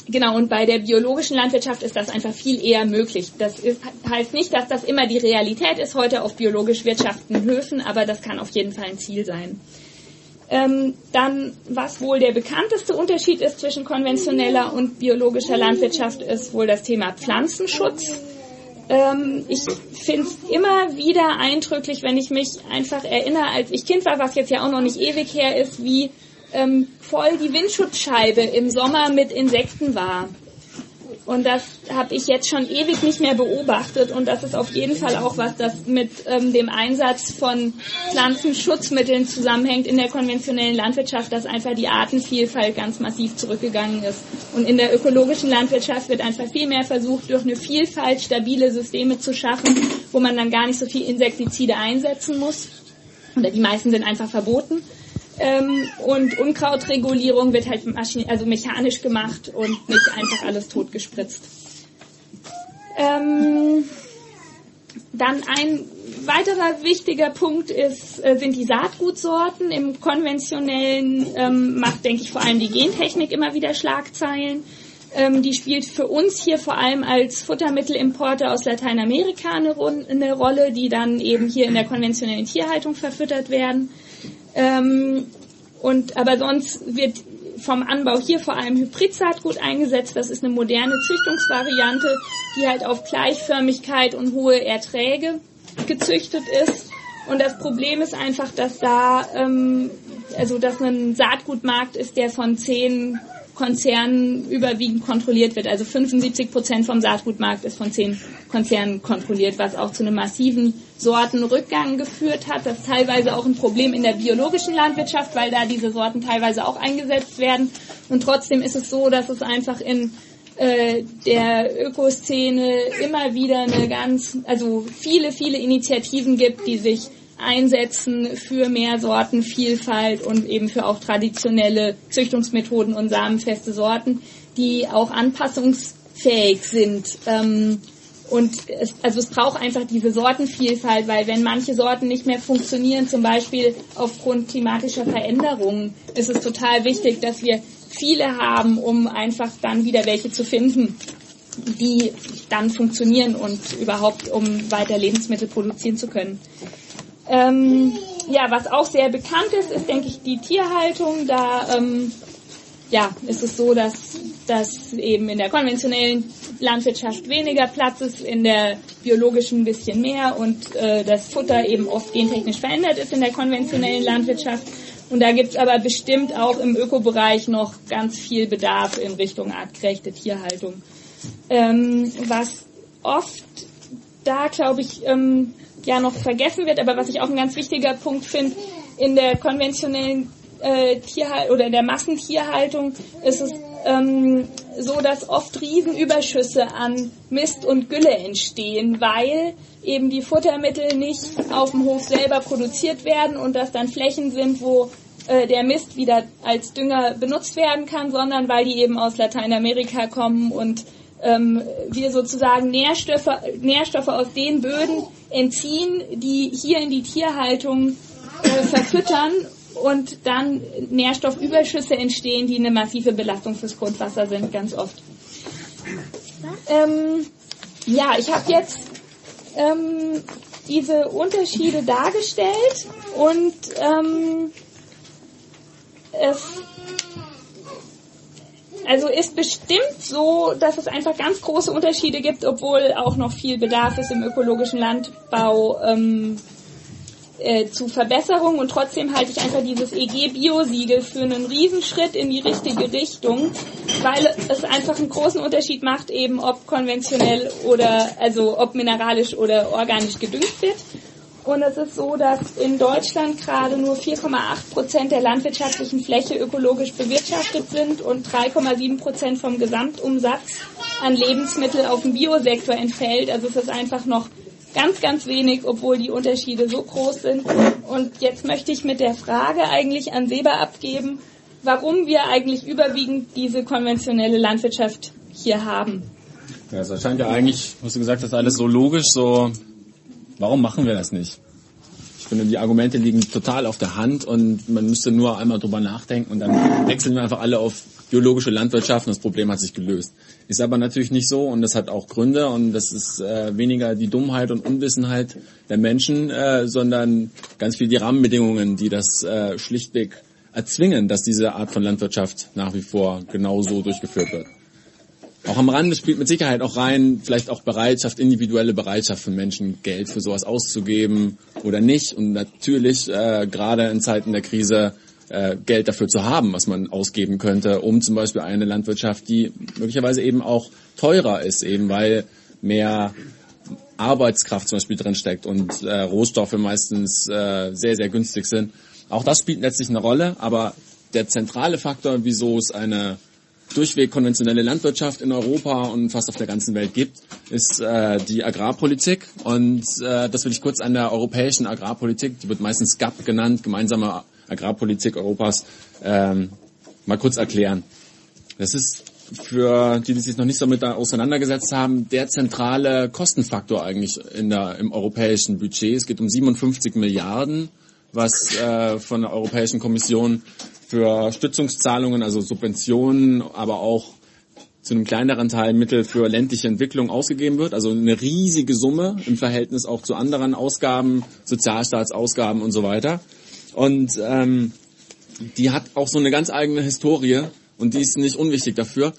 S3: genau, und bei der biologischen Landwirtschaft ist das einfach viel eher möglich. Das ist, heißt nicht, dass das immer die Realität ist heute auf biologisch wirtschaftenden Höfen, aber das kann auf jeden Fall ein Ziel sein. Ähm, dann, was wohl der bekannteste Unterschied ist zwischen konventioneller und biologischer Landwirtschaft, ist wohl das Thema Pflanzenschutz. Ähm, ich finde es immer wieder eindrücklich, wenn ich mich einfach erinnere, als ich Kind war, was jetzt ja auch noch nicht ewig her ist, wie ähm, voll die Windschutzscheibe im Sommer mit Insekten war. Und das habe ich jetzt schon ewig nicht mehr beobachtet. Und das ist auf jeden Fall auch was, das mit ähm, dem Einsatz von Pflanzenschutzmitteln zusammenhängt in der konventionellen Landwirtschaft, dass einfach die Artenvielfalt ganz massiv zurückgegangen ist. Und in der ökologischen Landwirtschaft wird einfach viel mehr versucht, durch eine Vielfalt stabile Systeme zu schaffen, wo man dann gar nicht so viel Insektizide einsetzen muss. Oder die meisten sind einfach verboten Ähm, und Unkrautregulierung wird halt maschin also mechanisch gemacht und nicht einfach alles totgespritzt. Ähm, dann ein weiterer wichtiger Punkt ist, äh, sind die Saatgutsorten. Im konventionellen ähm, macht, denke ich, vor allem die Gentechnik immer wieder Schlagzeilen. Ähm, die spielt für uns hier vor allem als Futtermittelimporter aus Lateinamerika eine, eine, Rolle, die dann eben hier in der konventionellen Tierhaltung verfüttert werden. Ähm, und aber sonst wird vom Anbau hier vor allem Hybridsaatgut eingesetzt. Das ist eine moderne Züchtungsvariante, die halt auf Gleichförmigkeit und hohe Erträge gezüchtet ist. Und das Problem ist einfach, dass da ähm, also dass ein Saatgutmarkt ist, der von zehn Konzernen überwiegend kontrolliert wird. Also 75 Prozent vom Saatgutmarkt ist von zehn Konzernen kontrolliert, was auch zu einem massiven Sortenrückgang geführt hat. Das ist teilweise auch ein Problem in der biologischen Landwirtschaft, weil da diese Sorten teilweise auch eingesetzt werden. Und trotzdem ist es so, dass es einfach in äh, der Ökoszene immer wieder eine ganz, also viele, viele Initiativen gibt, die sich einsetzen für mehr Sortenvielfalt und eben für auch traditionelle Züchtungsmethoden und samenfeste Sorten, die auch anpassungsfähig sind. Ähm, und es, also es braucht einfach diese Sortenvielfalt, weil wenn manche Sorten nicht mehr funktionieren, zum Beispiel aufgrund klimatischer Veränderungen, ist es total wichtig, dass wir viele haben, um einfach dann wieder welche zu finden, die dann funktionieren und überhaupt um weiter Lebensmittel produzieren zu können. Ähm, ja, was auch sehr bekannt ist, ist, denke ich, die Tierhaltung. Da ähm, ja, ist es so, dass, dass eben in der konventionellen Landwirtschaft weniger Platz ist, in der biologischen ein bisschen mehr und äh, das Futter eben oft gentechnisch verändert ist in der konventionellen Landwirtschaft. Und da gibt es aber bestimmt auch im Ökobereich noch ganz viel Bedarf in Richtung artgerechte Tierhaltung. Ähm, was oft da, glaube ich, ähm, ja noch vergessen wird, aber was ich auch ein ganz wichtiger Punkt finde, in der konventionellen äh, Tierhaltung oder in der Massentierhaltung ist es ähm, so, dass oft Riesenüberschüsse an Mist und Gülle entstehen, weil eben die Futtermittel nicht auf dem Hof selber produziert werden und das dann Flächen sind, wo äh, der Mist wieder als Dünger benutzt werden kann, sondern weil die eben aus Lateinamerika kommen und ähm, wir sozusagen Nährstoffe, Nährstoffe aus den Böden entziehen, die hier in die Tierhaltung äh, verfüttern und dann Nährstoffüberschüsse entstehen, die eine massive Belastung fürs Grundwasser sind, ganz oft. Ähm, ja, ich habe jetzt ähm, diese Unterschiede dargestellt und ähm, es also ist bestimmt so, dass es einfach ganz große Unterschiede gibt, obwohl auch noch viel Bedarf ist im ökologischen Landbau ähm, äh, zu Verbesserungen. Und trotzdem halte ich einfach dieses EG-Bio-Siegel für einen Riesenschritt in die richtige Richtung, weil es einfach einen großen Unterschied macht, eben ob konventionell oder also ob mineralisch oder organisch gedüngt wird. Und es ist so, dass in Deutschland gerade nur 4,8 Prozent der landwirtschaftlichen Fläche ökologisch bewirtschaftet sind und 3,7 Prozent vom Gesamtumsatz an Lebensmitteln auf dem Biosektor entfällt. Also es ist einfach noch ganz, ganz wenig, obwohl die Unterschiede so groß sind. Und jetzt möchte ich mit der Frage eigentlich an Weber abgeben, warum wir eigentlich überwiegend diese konventionelle Landwirtschaft hier haben.
S4: Ja, es erscheint ja eigentlich, was du gesagt hast, alles so logisch, so Warum machen wir das nicht? Ich finde, die Argumente liegen total auf der Hand und man müsste nur einmal drüber nachdenken und dann wechseln wir einfach alle auf biologische Landwirtschaft und das Problem hat sich gelöst. Ist aber natürlich nicht so und das hat auch Gründe und das ist äh, weniger die Dummheit und Unwissenheit der Menschen, äh, sondern ganz viel die Rahmenbedingungen, die das äh, schlichtweg erzwingen, dass diese Art von Landwirtschaft nach wie vor genauso durchgeführt wird. Auch am Rande spielt mit Sicherheit auch rein, vielleicht auch Bereitschaft, individuelle Bereitschaft von Menschen, Geld für sowas auszugeben oder nicht. Und natürlich, äh, gerade in Zeiten der Krise, äh, Geld dafür zu haben, was man ausgeben könnte, um zum Beispiel eine Landwirtschaft, die möglicherweise eben auch teurer ist, eben weil mehr Arbeitskraft zum Beispiel drin steckt und äh, Rohstoffe meistens äh, sehr, sehr günstig sind. Auch das spielt letztlich eine Rolle, aber der zentrale Faktor, wieso es eine durchweg konventionelle Landwirtschaft in Europa und fast auf der ganzen Welt gibt, ist äh, die Agrarpolitik. Und äh, das will ich kurz an der europäischen Agrarpolitik, die wird meistens GAP genannt, gemeinsame Agrarpolitik Europas ähm, mal kurz erklären. Das ist für die, die sich noch nicht so mit auseinandergesetzt haben, der zentrale Kostenfaktor eigentlich in der, im europäischen Budget. Es geht um 57 Milliarden, was äh, von der Europäischen Kommission für Stützungszahlungen, also Subventionen, aber auch zu einem kleineren Teil Mittel für ländliche Entwicklung ausgegeben wird. Also eine riesige Summe im Verhältnis auch zu anderen Ausgaben, Sozialstaatsausgaben und so weiter. Und ähm, die hat auch so eine ganz eigene Historie und die ist nicht unwichtig dafür.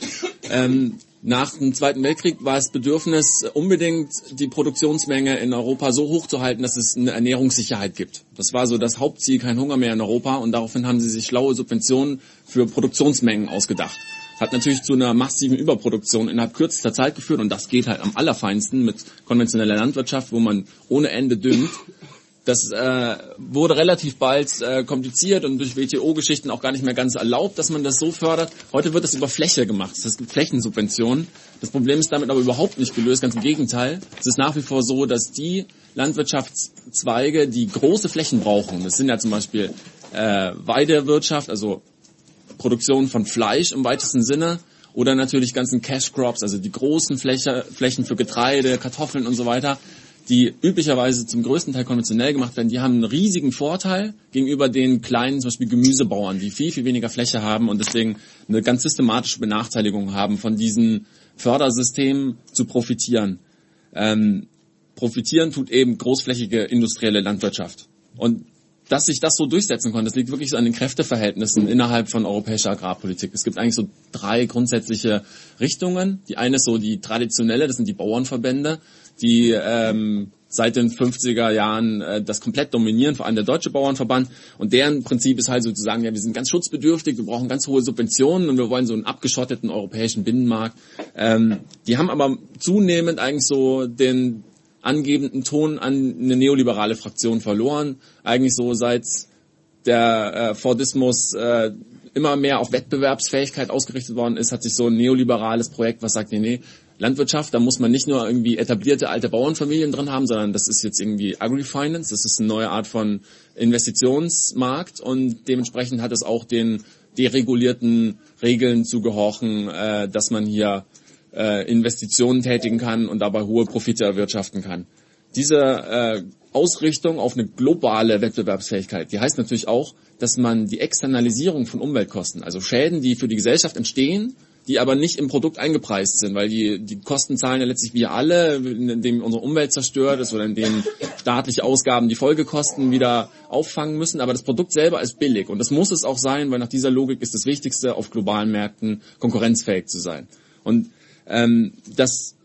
S4: Ähm, nach dem Zweiten Weltkrieg war es Bedürfnis, unbedingt die Produktionsmenge in Europa so hoch zu halten, dass es eine Ernährungssicherheit gibt. Das war so das Hauptziel, kein Hunger mehr in Europa und daraufhin haben sie sich schlaue Subventionen für Produktionsmengen ausgedacht. Hat natürlich zu einer massiven Überproduktion innerhalb kürzester Zeit geführt und das geht halt am allerfeinsten mit konventioneller Landwirtschaft, wo man ohne Ende düngt. Das äh, wurde relativ bald äh, kompliziert und durch WTO-Geschichten auch gar nicht mehr ganz erlaubt, dass man das so fördert. Heute wird das über Fläche gemacht. Es gibt Flächensubventionen. Das Problem ist damit aber überhaupt nicht gelöst. Ganz im Gegenteil. Es ist nach wie vor so, dass die Landwirtschaftszweige, die große Flächen brauchen, das sind ja zum Beispiel äh, Weidewirtschaft, also Produktion von Fleisch im weitesten Sinne, oder natürlich ganzen Cash Crops, also die großen Fläche, Flächen für Getreide, Kartoffeln und so weiter die üblicherweise zum größten Teil konventionell gemacht werden, die haben einen riesigen Vorteil gegenüber den kleinen, zum Beispiel Gemüsebauern, die viel, viel weniger Fläche haben und deswegen eine ganz systematische Benachteiligung haben, von diesen Fördersystemen zu profitieren. Ähm, profitieren tut eben großflächige industrielle Landwirtschaft. Und dass sich das so durchsetzen konnte, das liegt wirklich so an den Kräfteverhältnissen innerhalb von europäischer Agrarpolitik. Es gibt eigentlich so drei grundsätzliche Richtungen. Die eine ist so die traditionelle, das sind die Bauernverbände die ähm, seit den 50er Jahren äh, das komplett dominieren, vor allem der Deutsche Bauernverband. Und deren Prinzip ist halt sozusagen, ja, wir sind ganz schutzbedürftig, wir brauchen ganz hohe Subventionen und wir wollen so einen abgeschotteten europäischen Binnenmarkt. Ähm, die haben aber zunehmend eigentlich so den angebenden Ton an eine neoliberale Fraktion verloren. Eigentlich so seit der äh, Fordismus äh, immer mehr auf Wettbewerbsfähigkeit ausgerichtet worden ist, hat sich so ein neoliberales Projekt, was sagt, nee, nee, Landwirtschaft, da muss man nicht nur irgendwie etablierte alte Bauernfamilien drin haben, sondern das ist jetzt irgendwie Agri-Finance, das ist eine neue Art von Investitionsmarkt und dementsprechend hat es auch den deregulierten Regeln zu gehorchen, äh, dass man hier äh, Investitionen tätigen kann und dabei hohe Profite erwirtschaften kann. Diese äh, Ausrichtung auf eine globale Wettbewerbsfähigkeit, die heißt natürlich auch, dass man die Externalisierung von Umweltkosten, also Schäden, die für die Gesellschaft entstehen, die aber nicht im Produkt eingepreist sind, weil die, die Kosten zahlen ja letztlich wir alle, indem unsere Umwelt zerstört ist oder indem staatliche Ausgaben die Folgekosten wieder auffangen müssen, aber das Produkt selber ist billig und das muss es auch sein, weil nach dieser Logik ist das Wichtigste, auf globalen Märkten konkurrenzfähig zu sein. Und ähm, das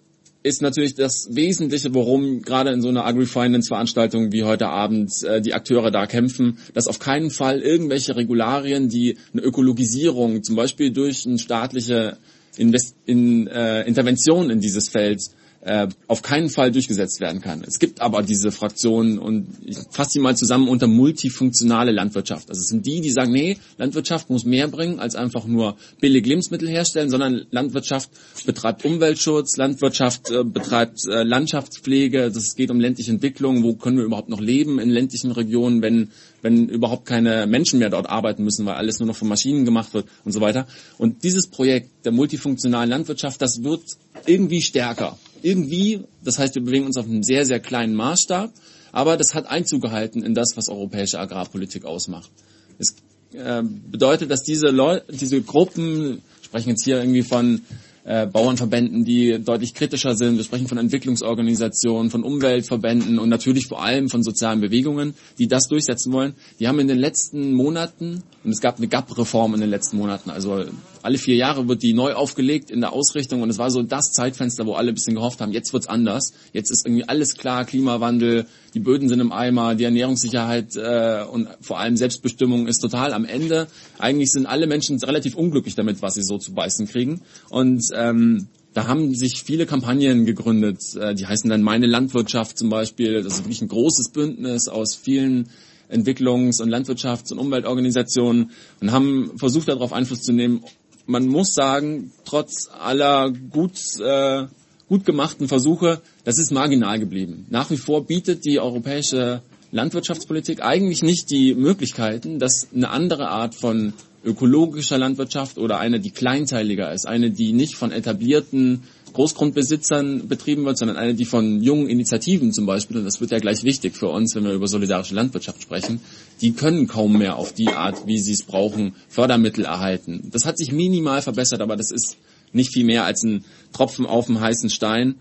S4: ist natürlich das Wesentliche, worum gerade in so einer Agri-Finance-Veranstaltung wie heute Abend äh, die Akteure da kämpfen, dass auf keinen Fall irgendwelche Regularien, die eine Ökologisierung, zum Beispiel durch eine staatliche Invest in, äh, Intervention in dieses Feld äh, auf keinen Fall durchgesetzt werden kann. Es gibt aber diese Fraktionen und ich fasse die mal zusammen unter multifunktionale Landwirtschaft. Also es sind die, die sagen, nee, Landwirtschaft muss mehr bringen als einfach nur billig Lebensmittel herstellen, sondern Landwirtschaft betreibt Umweltschutz, Landwirtschaft äh, betreibt äh, Landschaftspflege, das geht um ländliche Entwicklung, wo können wir überhaupt noch leben in ländlichen Regionen, wenn wenn überhaupt keine Menschen mehr dort arbeiten müssen, weil alles nur noch von Maschinen gemacht wird und so weiter. Und dieses Projekt der multifunktionalen Landwirtschaft, das wird irgendwie stärker irgendwie, das heißt, wir bewegen uns auf einem sehr, sehr kleinen Maßstab, aber das hat Einzug gehalten in das, was europäische Agrarpolitik ausmacht. Es äh, bedeutet, dass diese Leute, diese Gruppen, sprechen jetzt hier irgendwie von äh, Bauernverbänden, die deutlich kritischer sind. Wir sprechen von Entwicklungsorganisationen, von Umweltverbänden und natürlich vor allem von sozialen Bewegungen, die das durchsetzen wollen. Die haben in den letzten Monaten, und es gab eine GAP-Reform in den letzten Monaten, also alle vier Jahre wird die neu aufgelegt in der Ausrichtung und es war so das Zeitfenster, wo alle ein bisschen gehofft haben, jetzt wird's anders. Jetzt ist irgendwie alles klar, Klimawandel, die Böden sind im Eimer, die Ernährungssicherheit äh, und vor allem Selbstbestimmung ist total am Ende. Eigentlich sind alle Menschen relativ unglücklich damit, was sie so zu beißen kriegen. Und ähm, da haben sich viele Kampagnen gegründet, äh, die heißen dann Meine Landwirtschaft zum Beispiel. Das ist wirklich ein großes Bündnis aus vielen Entwicklungs- und Landwirtschafts- und Umweltorganisationen und haben versucht, darauf Einfluss zu nehmen. Man muss sagen, trotz aller gut, äh, gut gemachten Versuche, das ist marginal geblieben. Nach wie vor bietet die europäische Landwirtschaftspolitik eigentlich nicht die Möglichkeiten, dass eine andere Art von ökologischer Landwirtschaft oder eine, die kleinteiliger ist, eine, die nicht von etablierten Großgrundbesitzern betrieben wird, sondern eine, die von jungen Initiativen zum Beispiel, und das wird ja gleich wichtig für uns, wenn wir über solidarische Landwirtschaft sprechen, die können kaum mehr auf die Art, wie sie es brauchen, Fördermittel erhalten. Das hat sich minimal verbessert, aber das ist nicht viel mehr als ein Tropfen auf dem heißen Stein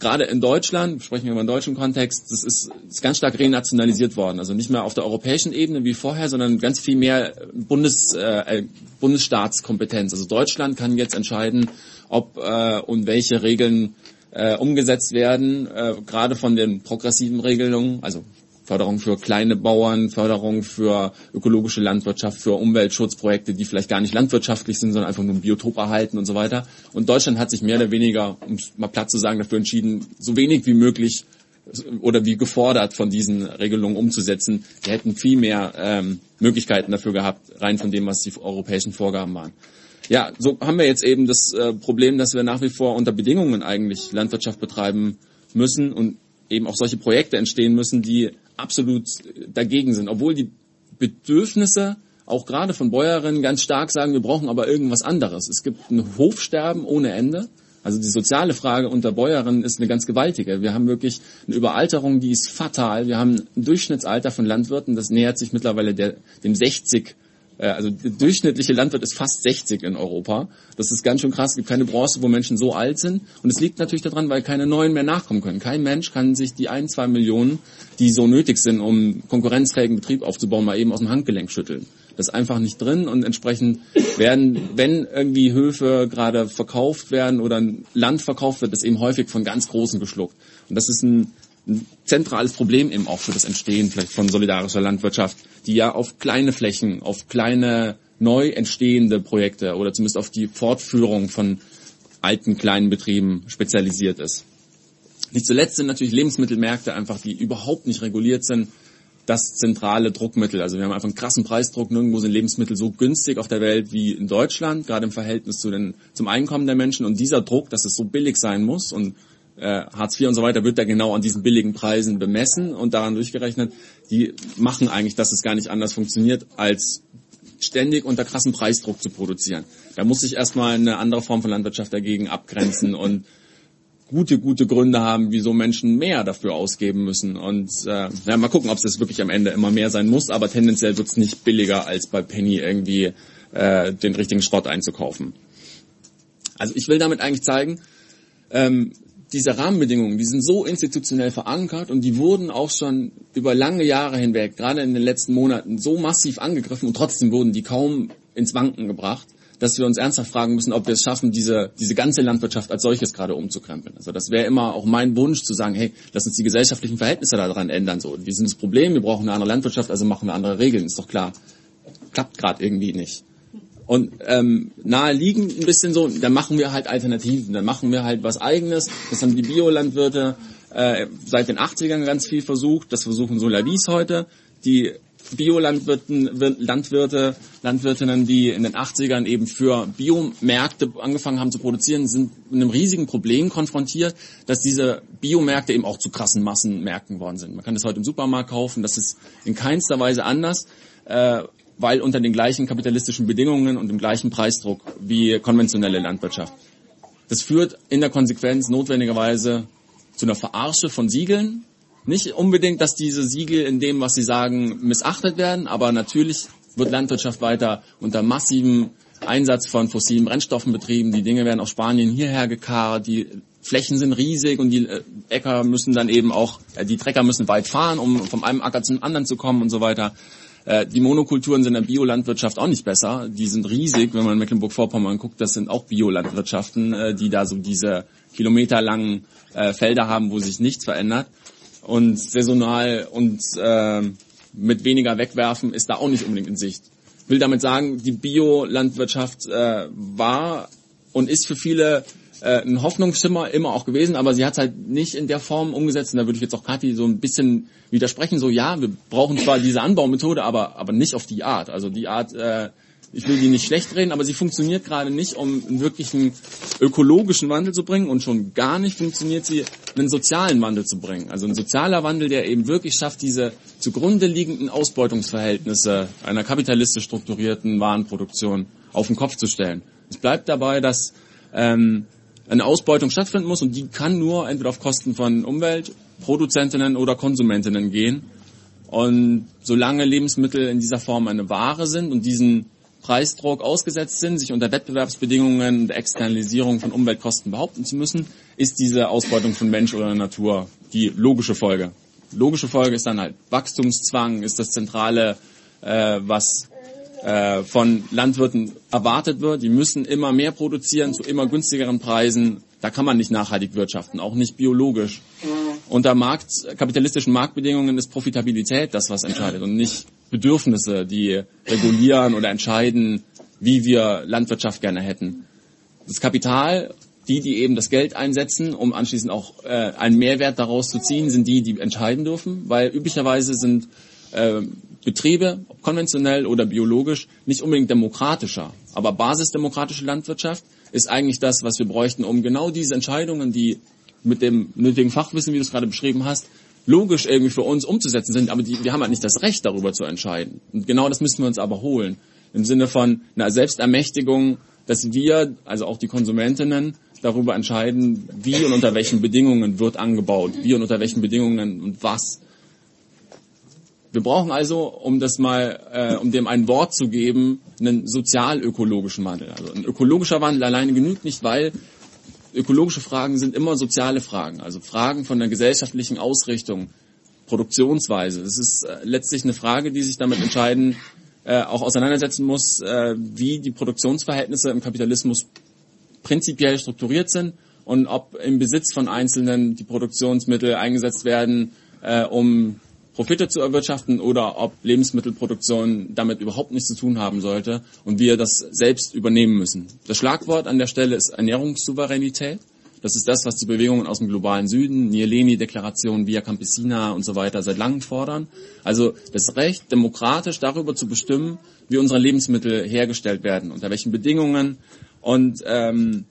S4: gerade in Deutschland, sprechen wir über den deutschen Kontext, das ist, ist ganz stark renationalisiert worden. Also nicht mehr auf der europäischen Ebene wie vorher, sondern ganz viel mehr Bundes, äh, Bundesstaatskompetenz. Also Deutschland kann jetzt entscheiden, ob äh, und welche Regeln äh, umgesetzt werden, äh, gerade von den progressiven Regelungen, also Förderung für kleine Bauern, Förderung für ökologische Landwirtschaft, für Umweltschutzprojekte, die vielleicht gar nicht landwirtschaftlich sind, sondern einfach nur ein Biotop erhalten und so weiter. Und Deutschland hat sich mehr oder weniger, um mal platt zu sagen, dafür entschieden, so wenig wie möglich oder wie gefordert von diesen Regelungen umzusetzen. Wir hätten viel mehr ähm, Möglichkeiten dafür gehabt, rein von dem, was die europäischen Vorgaben waren. Ja, so haben wir jetzt eben das äh, Problem, dass wir nach wie vor unter Bedingungen eigentlich Landwirtschaft betreiben müssen und eben auch solche Projekte entstehen müssen, die absolut dagegen sind, obwohl die Bedürfnisse auch gerade von Bäuerinnen ganz stark sagen, wir brauchen aber irgendwas anderes. Es gibt ein Hofsterben ohne Ende. Also die soziale Frage unter Bäuerinnen ist eine ganz gewaltige. Wir haben wirklich eine Überalterung, die ist fatal. Wir haben ein Durchschnittsalter von Landwirten, das nähert sich mittlerweile der, dem 60 äh, also der durchschnittliche Landwirt ist fast 60 in Europa. Das ist ganz schön krass. Es gibt keine Branche, wo Menschen so alt sind. Und es liegt natürlich daran, weil keine neuen mehr nachkommen können. Kein Mensch kann sich die ein, zwei Millionen, die so nötig sind, um konkurrenzfähigen Betrieb aufzubauen, mal eben aus dem Handgelenk schütteln. Das ist einfach nicht drin und entsprechend werden, wenn irgendwie Höfe gerade verkauft werden oder Land verkauft wird, das eben häufig von ganz Großen geschluckt. Und das ist ein ein zentrales Problem eben auch für das Entstehen vielleicht von solidarischer Landwirtschaft, die ja auf kleine Flächen, auf kleine neu entstehende Projekte oder zumindest auf die Fortführung von alten kleinen Betrieben spezialisiert ist. Nicht zuletzt sind natürlich Lebensmittelmärkte einfach, die überhaupt nicht reguliert sind, das zentrale Druckmittel. Also wir haben einfach einen krassen Preisdruck. Nirgendwo sind Lebensmittel so günstig auf der Welt wie in Deutschland, gerade im Verhältnis zu den, zum Einkommen der Menschen. Und dieser Druck, dass es so billig sein muss und äh, Hartz IV und so weiter wird da genau an diesen billigen Preisen bemessen und daran durchgerechnet. Die machen eigentlich, dass es gar nicht anders funktioniert, als ständig unter krassem Preisdruck zu produzieren. Da muss sich erstmal eine andere Form von Landwirtschaft dagegen abgrenzen und gute, gute Gründe haben, wieso Menschen mehr dafür ausgeben müssen. Und äh, ja, mal gucken, ob es wirklich am Ende immer mehr sein muss, aber tendenziell wird es nicht billiger, als bei Penny irgendwie äh, den richtigen Schrott einzukaufen. Also ich will damit eigentlich zeigen, ähm, diese Rahmenbedingungen, die sind so institutionell verankert und die wurden auch schon über lange Jahre hinweg, gerade in den letzten Monaten, so massiv angegriffen und trotzdem wurden die kaum ins Wanken gebracht, dass wir uns ernsthaft fragen müssen, ob wir es schaffen, diese, diese ganze Landwirtschaft als solches gerade umzukrempeln. Also das wäre immer auch mein Wunsch zu sagen, hey, lass uns die gesellschaftlichen Verhältnisse daran ändern. So, wir sind das Problem, wir brauchen eine andere Landwirtschaft, also machen wir andere Regeln, ist doch klar. Klappt gerade irgendwie nicht. Und ähm, naheliegend ein bisschen so, dann machen wir halt Alternativen, dann machen wir halt was eigenes. Das haben die Biolandwirte äh, seit den 80ern ganz viel versucht. Das versuchen Solavis heute. Die Biolandwirten, Landwirte, Landwirtinnen, die in den 80ern eben für Biomärkte angefangen haben zu produzieren, sind mit einem riesigen Problem konfrontiert, dass diese Biomärkte eben auch zu krassen Massenmärkten worden sind. Man kann das heute im Supermarkt kaufen, das ist in keinster Weise anders. Äh, weil unter den gleichen kapitalistischen Bedingungen und dem gleichen Preisdruck wie konventionelle Landwirtschaft. Das führt in der Konsequenz notwendigerweise zu einer Verarsche von Siegeln. Nicht unbedingt, dass diese Siegel in dem, was sie sagen, missachtet werden, aber natürlich wird Landwirtschaft weiter unter massivem Einsatz von fossilen Brennstoffen betrieben. Die Dinge werden aus Spanien hierher gekarrt, die Flächen sind riesig und die äh, Äcker müssen dann eben auch, äh, die Trecker müssen weit fahren, um vom einem Acker zum anderen zu kommen und so weiter. Äh, die Monokulturen sind in der Biolandwirtschaft auch nicht besser. Die sind riesig, wenn man in Mecklenburg-Vorpommern guckt, das sind auch Biolandwirtschaften, äh, die da so diese kilometerlangen äh, Felder haben, wo sich nichts verändert. Und saisonal und äh, mit weniger Wegwerfen ist da auch nicht unbedingt in Sicht. Ich will damit sagen, die Biolandwirtschaft äh, war und ist für viele äh, ein Hoffnungsschimmer immer auch gewesen, aber sie hat halt nicht in der Form umgesetzt. Und da würde ich jetzt auch Kathi so ein bisschen widersprechen. So ja, wir brauchen zwar diese Anbaumethode, aber aber nicht auf die Art. Also die Art, äh, ich will die nicht schlecht reden, aber sie funktioniert gerade nicht, um einen wirklichen ökologischen Wandel zu bringen und schon gar nicht funktioniert sie, einen sozialen Wandel zu bringen. Also ein sozialer Wandel, der eben wirklich schafft, diese zugrunde liegenden Ausbeutungsverhältnisse einer kapitalistisch strukturierten Warenproduktion auf den Kopf zu stellen. Es bleibt dabei, dass ähm, eine Ausbeutung stattfinden muss und die kann nur entweder auf Kosten von Umweltproduzentinnen oder Konsumentinnen gehen. Und solange Lebensmittel in dieser Form eine Ware sind und diesen Preisdruck ausgesetzt sind, sich unter Wettbewerbsbedingungen und Externalisierung von Umweltkosten behaupten zu müssen, ist diese Ausbeutung von Mensch oder Natur die logische Folge. Logische Folge ist dann halt Wachstumszwang, ist das Zentrale, äh, was äh, von Landwirten erwartet wird. Die müssen immer mehr produzieren zu immer günstigeren Preisen. Da kann man nicht nachhaltig wirtschaften, auch nicht biologisch. Unter Markt, kapitalistischen Marktbedingungen ist Profitabilität das, was entscheidet und nicht Bedürfnisse, die regulieren oder entscheiden, wie wir Landwirtschaft gerne hätten. Das Kapital, die, die eben das Geld einsetzen, um anschließend auch äh, einen Mehrwert daraus zu ziehen, sind die, die entscheiden dürfen, weil üblicherweise sind äh, Betriebe, ob konventionell oder biologisch, nicht unbedingt demokratischer. Aber basisdemokratische Landwirtschaft ist eigentlich das, was wir bräuchten, um genau diese Entscheidungen, die mit dem nötigen Fachwissen, wie du es gerade beschrieben hast, logisch irgendwie für uns umzusetzen sind, aber die, wir haben halt nicht das Recht darüber zu entscheiden. Und genau das müssen wir uns aber holen. Im Sinne von einer Selbstermächtigung, dass wir, also auch die Konsumentinnen, darüber entscheiden, wie und unter welchen Bedingungen wird angebaut, wie und unter welchen Bedingungen und was. Wir brauchen also, um das mal, äh, um dem ein Wort zu geben, einen sozial-ökologischen Wandel. Also ein ökologischer Wandel alleine genügt nicht, weil ökologische Fragen sind immer soziale Fragen, also Fragen von der gesellschaftlichen Ausrichtung, Produktionsweise. Das ist äh, letztlich eine Frage, die sich damit entscheiden, äh, auch auseinandersetzen muss, äh, wie die Produktionsverhältnisse im Kapitalismus prinzipiell strukturiert sind und ob im Besitz von Einzelnen die Produktionsmittel eingesetzt werden, äh, um Profite zu erwirtschaften oder ob Lebensmittelproduktion damit überhaupt nichts zu tun haben sollte und wir das selbst übernehmen müssen. Das Schlagwort an der Stelle ist Ernährungssouveränität. Das ist das, was die Bewegungen aus dem globalen Süden, Nieleni-Deklaration, Via Campesina und so weiter seit langem fordern. Also das Recht, demokratisch darüber zu bestimmen, wie unsere Lebensmittel hergestellt werden, unter welchen Bedingungen. Und ähm,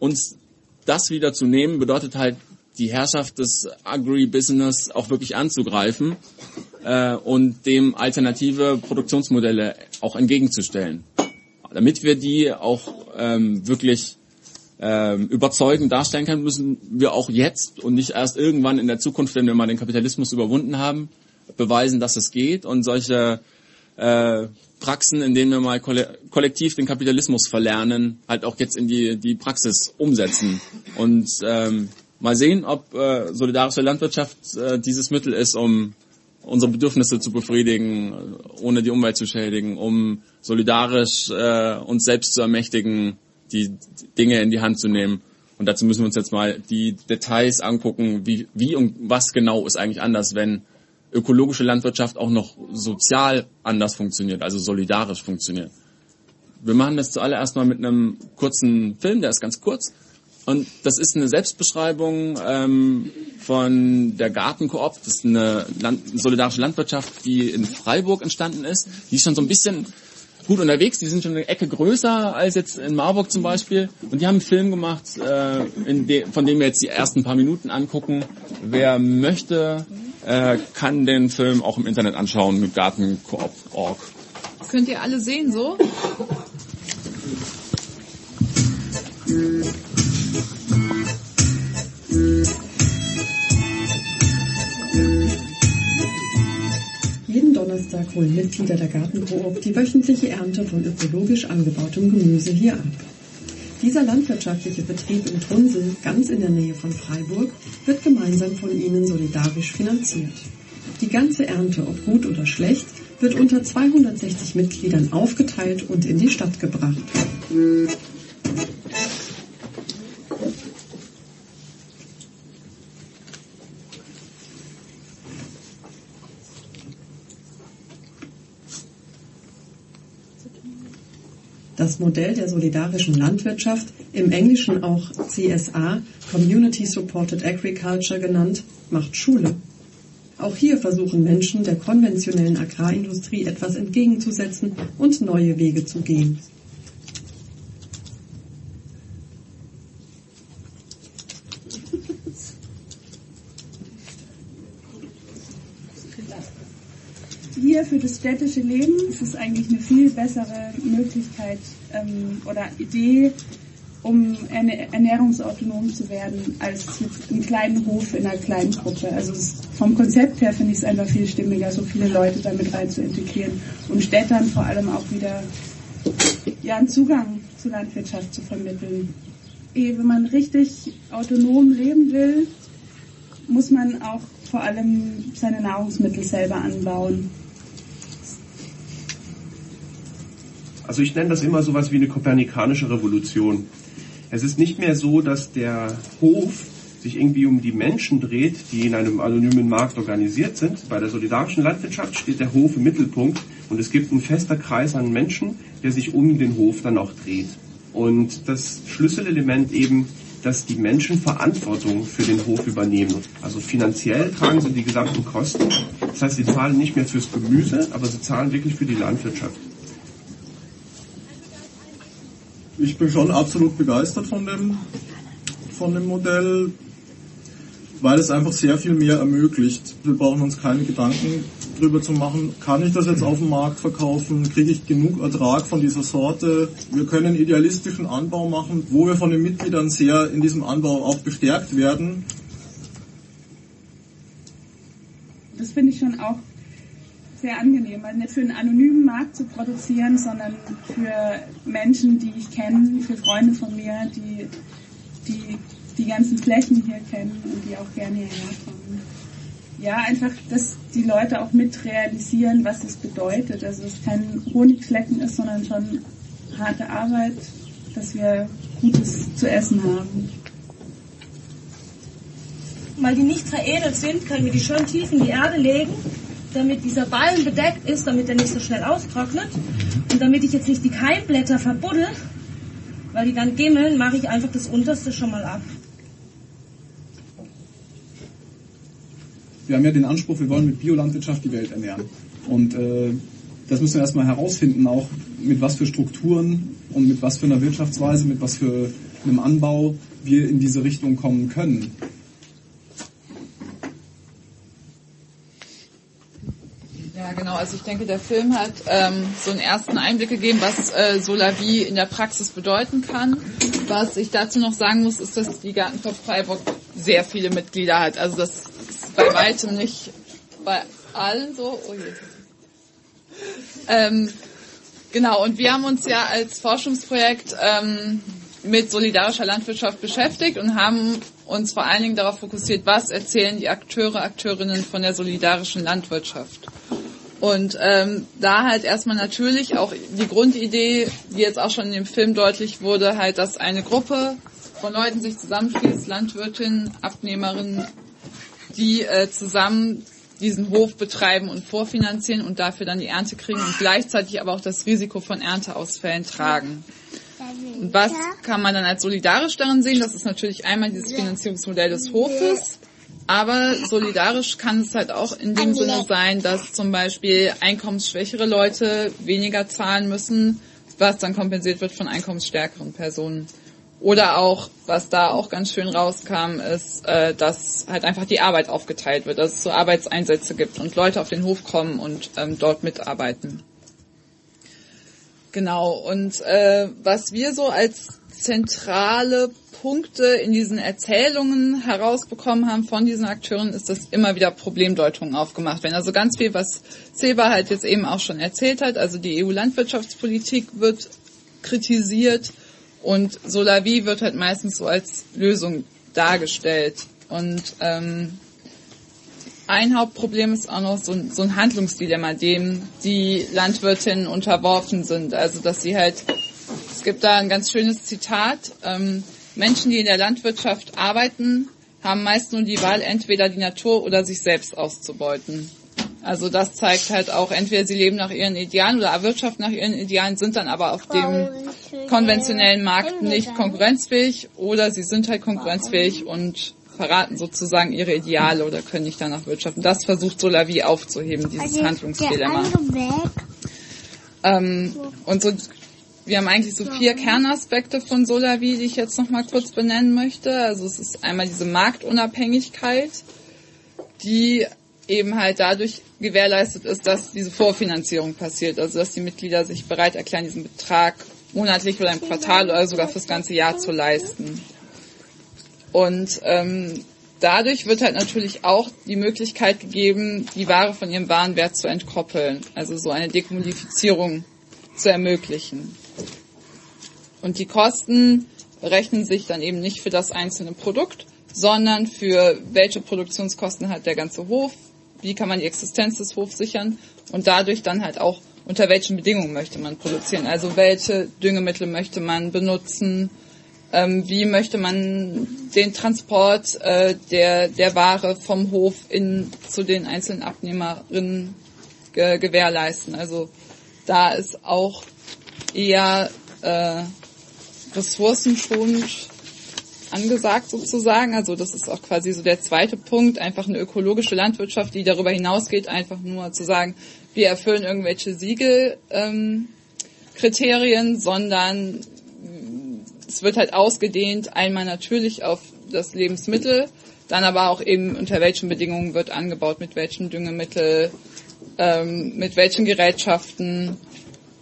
S4: uns das wieder zu nehmen, bedeutet halt die Herrschaft des Agribusiness auch wirklich anzugreifen äh, und dem alternative Produktionsmodelle auch entgegenzustellen. Damit wir die auch ähm, wirklich ähm, überzeugend darstellen können, müssen wir auch jetzt und nicht erst irgendwann in der Zukunft, wenn wir mal den Kapitalismus überwunden haben, beweisen, dass es geht und solche äh, Praxen, in denen wir mal kollektiv den Kapitalismus verlernen, halt auch jetzt in die, die Praxis umsetzen. Und ähm, Mal sehen, ob äh, solidarische Landwirtschaft äh, dieses Mittel ist, um unsere Bedürfnisse zu befriedigen, ohne die Umwelt zu schädigen, um solidarisch äh, uns selbst zu ermächtigen, die Dinge in die Hand zu nehmen. Und dazu müssen wir uns jetzt mal die Details angucken, wie, wie und was genau ist eigentlich anders, wenn ökologische Landwirtschaft auch noch sozial anders funktioniert, also solidarisch funktioniert. Wir machen das zuallererst mal mit einem kurzen Film, der ist ganz kurz. Und das ist eine Selbstbeschreibung ähm, von der Gartenkoop. Das ist eine Land solidarische Landwirtschaft, die in Freiburg entstanden ist. Die ist schon so ein bisschen gut unterwegs. Die sind schon eine Ecke größer als jetzt in Marburg zum Beispiel. Und die haben einen Film gemacht, äh, de von dem wir jetzt die ersten paar Minuten angucken. Wer möchte, äh, kann den Film auch im Internet anschauen mit Gartenkoop.org.
S6: Könnt ihr alle sehen so?
S7: Jeden Donnerstag holen Mitglieder der Gartenkoop die wöchentliche Ernte von ökologisch angebautem Gemüse hier ab. Dieser landwirtschaftliche Betrieb in Trunsel, ganz in der Nähe von Freiburg, wird gemeinsam von ihnen solidarisch finanziert. Die ganze Ernte, ob gut oder schlecht, wird unter 260 Mitgliedern aufgeteilt und in die Stadt gebracht. Das Modell der solidarischen Landwirtschaft, im Englischen auch CSA, Community Supported Agriculture genannt, macht Schule. Auch hier versuchen Menschen der konventionellen Agrarindustrie etwas entgegenzusetzen und neue Wege zu gehen.
S8: Hier für das städtische Leben ist es eigentlich eine viel bessere Möglichkeit ähm, oder Idee, um ernährungsautonom zu werden, als jetzt einen kleinen Hof in einer kleinen Gruppe. Also vom Konzept her finde ich es einfach viel stimmiger, so viele Leute damit rein zu integrieren und Städtern vor allem auch wieder ja, einen Zugang zur Landwirtschaft zu vermitteln. Wenn man richtig autonom leben will, muss man auch vor allem seine Nahrungsmittel selber anbauen.
S9: Also ich nenne das immer so etwas wie eine kopernikanische Revolution. Es ist nicht mehr so, dass der Hof sich irgendwie um die Menschen dreht, die in einem anonymen Markt organisiert sind. Bei der solidarischen Landwirtschaft steht der Hof im Mittelpunkt und es gibt einen fester Kreis an Menschen, der sich um den Hof dann auch dreht. Und das Schlüsselelement eben, dass die Menschen Verantwortung für den Hof übernehmen. Also finanziell tragen sie die gesamten Kosten. Das heißt, sie zahlen nicht mehr fürs Gemüse, aber sie zahlen wirklich für die Landwirtschaft.
S10: Ich bin schon absolut begeistert von dem, von dem Modell, weil es einfach sehr viel mehr ermöglicht. Wir brauchen uns keine Gedanken drüber zu machen, kann ich das jetzt auf dem Markt verkaufen, kriege ich genug Ertrag von dieser Sorte. Wir können idealistischen Anbau machen, wo wir von den Mitgliedern sehr in diesem Anbau auch bestärkt werden.
S8: Das finde ich schon auch sehr angenehm, also nicht für einen anonymen Markt zu produzieren, sondern für Menschen, die ich kenne, für Freunde von mir, die die, die ganzen Flächen hier kennen und die auch gerne hierher kommen. Ja, einfach, dass die Leute auch mit realisieren, was es bedeutet. Also, dass es kein Honigflecken ist, sondern schon harte Arbeit, dass wir Gutes zu essen haben.
S11: Weil die nicht veredelt sind, können wir die schön tief in die Erde legen damit dieser Ballen bedeckt ist, damit er nicht so schnell austrocknet. Und damit ich jetzt nicht die Keimblätter verbuddel, weil die dann gimmeln, mache ich einfach das unterste schon mal ab.
S10: Wir haben ja den Anspruch, wir wollen mit Biolandwirtschaft die Welt ernähren. Und äh, das müssen wir erstmal herausfinden, auch mit was für Strukturen und mit was für einer Wirtschaftsweise, mit was für einem Anbau wir in diese Richtung kommen können.
S6: Genau. Also ich denke, der Film hat ähm, so einen ersten Einblick gegeben, was äh, Solavi in der Praxis bedeuten kann. Was ich dazu noch sagen muss, ist, dass die Gartenkorb Freiburg sehr viele Mitglieder hat. Also das ist bei weitem nicht bei allen so. Oh je. Ähm, genau, und wir haben uns ja als Forschungsprojekt ähm, mit solidarischer Landwirtschaft beschäftigt und haben uns vor allen Dingen darauf fokussiert, was erzählen die Akteure, Akteurinnen von der solidarischen Landwirtschaft. Und ähm, da halt erstmal natürlich auch die Grundidee, die jetzt auch schon in dem Film deutlich wurde, halt, dass eine Gruppe von Leuten sich zusammenschließt, Landwirtinnen, Abnehmerinnen, die äh, zusammen diesen Hof betreiben und vorfinanzieren und dafür dann die Ernte kriegen und gleichzeitig aber auch das Risiko von Ernteausfällen tragen. Und was kann man dann als solidarisch darin sehen? Das ist natürlich einmal dieses Finanzierungsmodell des Hofes, aber solidarisch kann es halt auch in dem Sinne sein, dass zum Beispiel einkommensschwächere Leute weniger zahlen müssen, was dann kompensiert wird von einkommensstärkeren Personen. Oder auch, was da auch ganz schön rauskam, ist, äh, dass halt einfach die Arbeit aufgeteilt wird, dass es so Arbeitseinsätze gibt und Leute auf den Hof kommen und ähm, dort mitarbeiten. Genau, und äh, was wir so als zentrale Punkte in diesen Erzählungen herausbekommen haben von diesen Akteuren, ist, dass immer wieder Problemdeutungen aufgemacht werden. Also ganz viel, was Seba halt jetzt eben auch schon erzählt hat. Also die EU-Landwirtschaftspolitik wird kritisiert und Solavi wird halt meistens so als Lösung dargestellt. Und ähm, ein Hauptproblem ist auch noch so ein, so ein Handlungsdilemma, dem die Landwirtinnen unterworfen sind. Also dass sie halt, es gibt da ein ganz schönes Zitat, ähm, Menschen, die in der Landwirtschaft arbeiten, haben meist nur die Wahl, entweder die Natur oder sich selbst auszubeuten. Also das zeigt halt auch, entweder sie leben nach ihren Idealen oder erwirtschaften nach ihren Idealen, sind dann aber auf dem konventionellen Markt nicht konkurrenzfähig oder sie sind halt konkurrenzfähig und verraten sozusagen ihre Ideale oder können nicht danach wirtschaften. Das versucht Solavi aufzuheben, dieses
S12: Also
S6: Handlungsdilemma. Ähm, und so, wir haben eigentlich so vier Kernaspekte von Solavi, die ich jetzt noch mal kurz benennen möchte. Also es ist einmal diese Marktunabhängigkeit, die eben halt dadurch gewährleistet ist, dass diese Vorfinanzierung passiert. Also dass die Mitglieder sich bereit erklären, diesen Betrag monatlich oder im Quartal oder sogar fürs ganze Jahr zu leisten. Und ähm, dadurch wird halt natürlich auch die Möglichkeit gegeben, die Ware von ihrem Warenwert zu entkoppeln, also so eine Dekommodifizierung zu ermöglichen. Und die Kosten berechnen sich dann eben nicht für das einzelne Produkt, sondern für welche Produktionskosten hat der ganze Hof, wie kann man die Existenz des Hofs sichern und dadurch dann halt auch unter welchen Bedingungen möchte man produzieren, also welche Düngemittel möchte man benutzen, ähm, wie möchte man den Transport äh, der, der Ware vom Hof in, zu den einzelnen Abnehmerinnen ge gewährleisten. Also da ist auch eher äh, ressourcenschonend angesagt sozusagen. Also das ist auch quasi so der zweite Punkt, einfach eine ökologische Landwirtschaft, die darüber hinausgeht, einfach nur zu sagen, wir erfüllen irgendwelche Siegelkriterien, ähm, sondern es wird halt ausgedehnt, einmal natürlich auf das Lebensmittel, dann aber auch eben unter welchen Bedingungen wird angebaut, mit welchen Düngemittel, ähm, mit welchen Gerätschaften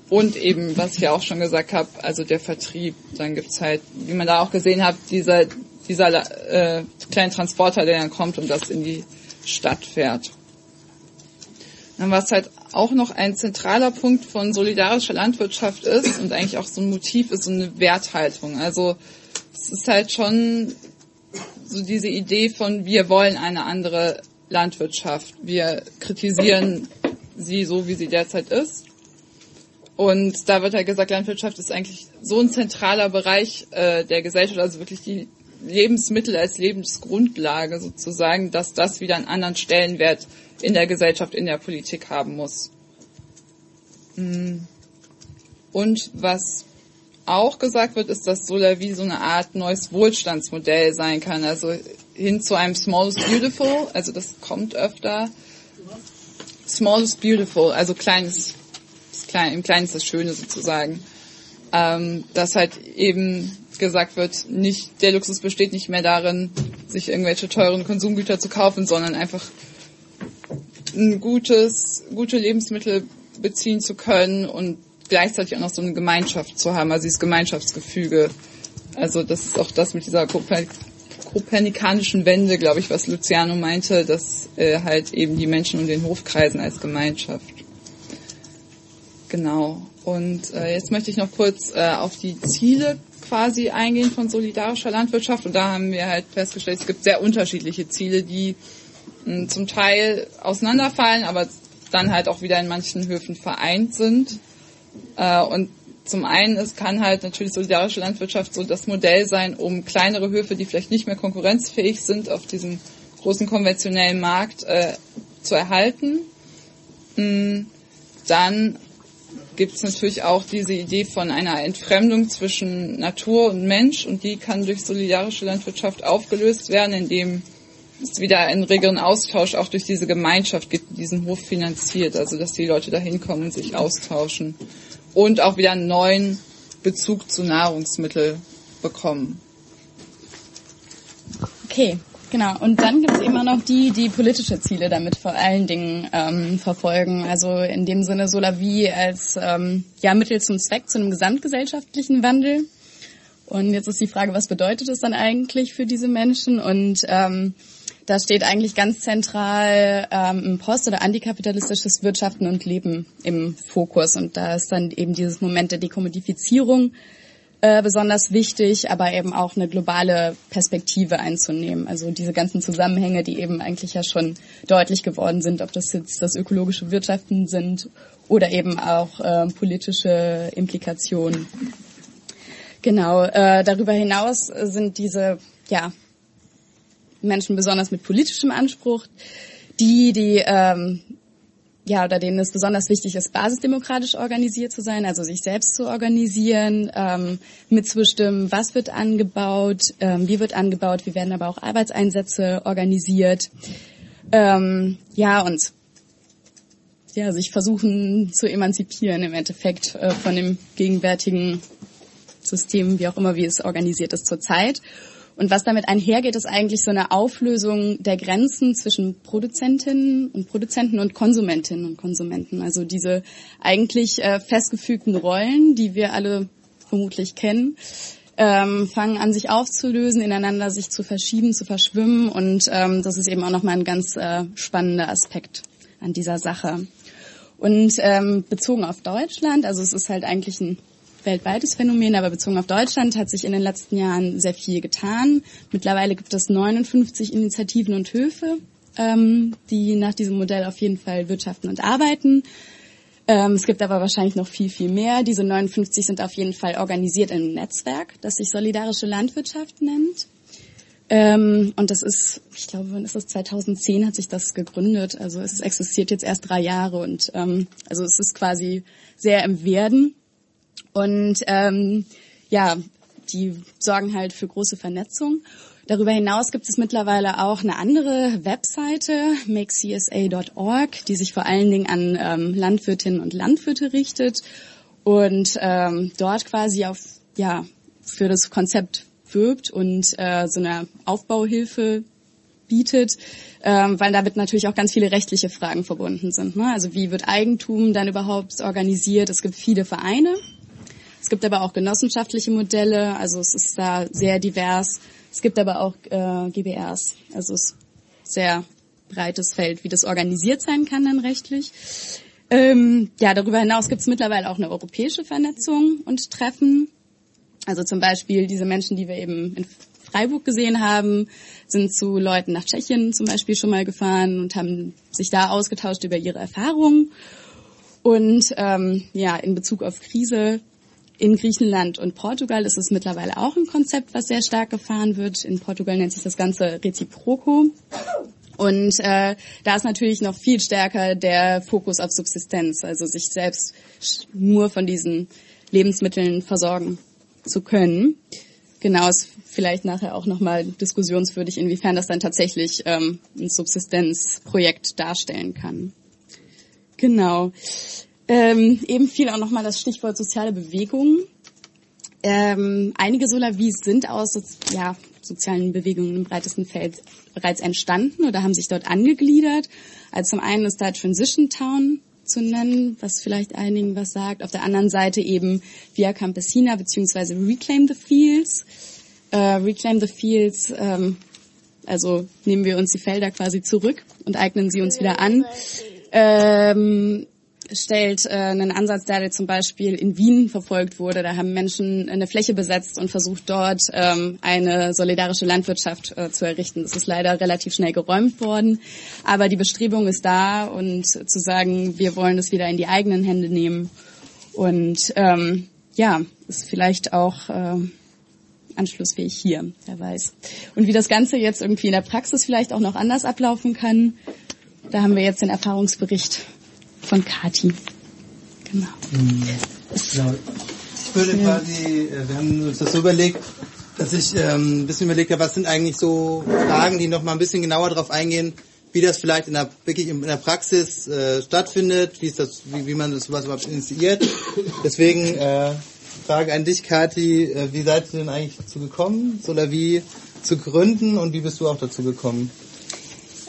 S6: und eben, was ich ja auch schon gesagt habe, also der Vertrieb. Dann gibt's halt, wie man da auch gesehen hat, dieser, dieser äh, kleine Transporter, der dann kommt und das in die Stadt fährt. Dann was halt auch noch ein zentraler Punkt von solidarischer Landwirtschaft ist und eigentlich auch so ein Motiv ist so eine Werthaltung. Also es ist halt schon so diese Idee von wir wollen eine andere Landwirtschaft. Wir kritisieren sie so, wie sie derzeit ist. Und da wird halt gesagt, Landwirtschaft ist eigentlich so ein zentraler Bereich äh, der Gesellschaft, also wirklich die Lebensmittel als Lebensgrundlage sozusagen, dass das wieder einen anderen Stellenwert in der Gesellschaft, in der Politik haben muss. Mm. Und was auch gesagt wird, ist, dass Solavi so eine Art neues Wohlstandsmodell sein kann, also hin zu einem Small is Beautiful, also das kommt öfter. Small is Beautiful, also kleines, das klein, im Kleinen ist das Schöne sozusagen. Ähm, dass halt eben gesagt wird, nicht, der Luxus besteht nicht mehr darin, sich irgendwelche teuren Konsumgüter zu kaufen, sondern einfach ein gutes, gute Lebensmittel beziehen zu können und gleichzeitig auch noch so eine Gemeinschaft zu haben, also dieses Gemeinschaftsgefüge. Also das ist auch das mit dieser Kopernik kopernikanischen Wende, glaube ich, was Luciano meinte, dass äh, halt eben die Menschen um den Hof kreisen als Gemeinschaft. Genau. Und äh, jetzt möchte ich noch kurz äh, auf die Ziele quasi eingehen von solidarischer Landwirtschaft. Und da haben wir halt festgestellt, es gibt sehr unterschiedliche Ziele, die mh, zum Teil auseinanderfallen, aber dann halt auch wieder in manchen Höfen vereint sind. Äh, und zum einen, es kann halt natürlich solidarische Landwirtschaft so das Modell sein, um kleinere Höfe, die vielleicht nicht mehr konkurrenzfähig sind, auf diesem großen konventionellen Markt äh, zu erhalten. Mm, dann gibt es natürlich auch diese Idee von einer Entfremdung zwischen Natur und Mensch und die kann durch solidarische Landwirtschaft aufgelöst werden, indem es wieder einen regeren Austausch auch durch diese Gemeinschaft gibt, die diesen Hof finanziert, also dass die Leute da hinkommen und sich austauschen und auch wieder einen neuen Bezug zu Nahrungsmitteln bekommen.
S13: Okay, genau. Und dann gibt es eben auch noch die, die politische Ziele damit vor allen Dingen ähm, verfolgen. Also in dem Sinne Solavi als ähm, ja, Mittel zum Zweck zu einem gesamtgesellschaftlichen Wandel. Und jetzt ist die Frage, was bedeutet es dann eigentlich für diese Menschen? Und ähm, da steht eigentlich ganz zentral ähm, post- oder antikapitalistisches Wirtschaften und Leben im Fokus. Und da ist dann eben dieses Moment der Dekommodifizierung äh, besonders wichtig, aber eben auch eine globale Perspektive einzunehmen. Also diese ganzen Zusammenhänge, die eben eigentlich ja schon deutlich geworden sind, ob das jetzt das ökologische Wirtschaften sind oder eben auch äh, politische Implikationen. Genau, äh, darüber hinaus sind diese ja, Menschen besonders mit politischem Anspruch, die die ähm, ja, oder denen es besonders wichtig ist, basisdemokratisch organisiert zu sein, also sich selbst zu organisieren, ähm, mitzubestimmen, was wird angebaut, ähm, wie wird angebaut, wie werden aber auch Arbeitseinsätze organisiert. Ähm, ja, und ja, sich versuchen zu emanzipieren im Endeffekt äh, von dem gegenwärtigen System, wie auch immer, wie es organisiert ist zurzeit. Und was damit einhergeht, ist eigentlich so eine Auflösung der Grenzen zwischen Produzentinnen und Produzenten und Konsumentinnen und Konsumenten. Also diese eigentlich äh, festgefügten Rollen, die wir alle vermutlich kennen, ähm, fangen an sich aufzulösen, ineinander sich zu verschieben, zu verschwimmen. Und ähm, das ist eben auch nochmal ein ganz äh, spannender Aspekt an dieser Sache. Und ähm, bezogen auf Deutschland, also es ist halt eigentlich ein weltweites Phänomen, aber bezogen auf Deutschland hat sich in den letzten Jahren sehr viel getan. Mittlerweile gibt es 59 Initiativen und Höfe, ähm, die nach diesem Modell auf jeden Fall wirtschaften und arbeiten. Ähm, es gibt aber wahrscheinlich noch viel, viel mehr. Diese 59 sind auf jeden Fall organisiert in einem Netzwerk, das sich Solidarische Landwirtschaft nennt. Ähm, und das ist, ich glaube, wann ist das? 2010 hat sich das gegründet. Also es existiert jetzt erst drei Jahre und ähm, also es ist quasi sehr im Werden. Und ähm, ja, die sorgen halt für große Vernetzung. Darüber hinaus gibt es mittlerweile auch eine andere Webseite, makecsa.org, die sich vor allen Dingen an ähm, Landwirtinnen und Landwirte richtet und ähm, dort quasi auf ja für das Konzept wirbt und äh, so eine Aufbauhilfe bietet, ähm, weil damit natürlich auch ganz viele rechtliche Fragen verbunden sind. Ne? Also wie wird Eigentum dann überhaupt organisiert? Es gibt viele Vereine, es gibt aber auch genossenschaftliche Modelle, also es ist da sehr divers. Es gibt aber auch äh, GBRs, also es ist sehr breites Feld, wie das organisiert sein kann dann rechtlich. Ähm, ja, darüber hinaus gibt es mittlerweile auch eine europäische Vernetzung und Treffen. Also zum Beispiel diese Menschen, die wir eben in Freiburg gesehen haben, sind zu Leuten nach Tschechien zum Beispiel schon mal gefahren und haben sich da ausgetauscht über ihre Erfahrungen. Und ähm, ja, in Bezug auf Krise in Griechenland und Portugal ist es mittlerweile auch ein Konzept, was sehr stark gefahren wird. In Portugal nennt sich das Ganze Reciproco. Und äh, da ist natürlich noch viel stärker der Fokus auf Subsistenz, also sich selbst nur von diesen Lebensmitteln versorgen zu können. Genau, ist vielleicht nachher auch nochmal diskussionswürdig, inwiefern das dann tatsächlich ähm, ein Subsistenzprojekt darstellen kann. Genau. Ähm, eben fiel auch nochmal das Stichwort soziale Bewegungen. Ähm, einige Solavis sind aus ja, sozialen Bewegungen im breitesten Feld bereits entstanden oder haben sich dort angegliedert. Also zum einen ist da Transition Town zu nennen, was vielleicht einigen was sagt. Auf der anderen Seite eben Via Campesina beziehungsweise Reclaim the Fields. Äh, Reclaim the Fields, ähm, also nehmen wir uns die Felder quasi zurück und eignen sie uns wieder an. Ähm, stellt äh, einen Ansatz dar, der zum Beispiel in Wien verfolgt wurde. Da haben Menschen eine Fläche besetzt und versucht dort ähm, eine solidarische Landwirtschaft äh, zu errichten. Das ist leider relativ schnell geräumt worden, aber die Bestrebung ist da und zu sagen, wir wollen es wieder in die eigenen Hände nehmen und ähm, ja, ist vielleicht auch äh, anschlussfähig hier, wer weiß. Und wie das Ganze jetzt irgendwie in der Praxis vielleicht auch noch anders ablaufen kann, da haben wir jetzt den Erfahrungsbericht von Kati. Genau.
S1: Ja, ich würde quasi, äh, wir haben uns das so überlegt, dass ich ähm, ein bisschen überlegt habe, was sind eigentlich so Fragen, die noch mal ein bisschen genauer darauf eingehen, wie das vielleicht in der wirklich in der Praxis äh, stattfindet, wie ist das, wie, wie man das was überhaupt initiiert. Deswegen äh, Frage an dich, Kati, äh, wie seid ihr denn eigentlich dazu gekommen, Solavi zu gründen und wie bist du auch dazu gekommen?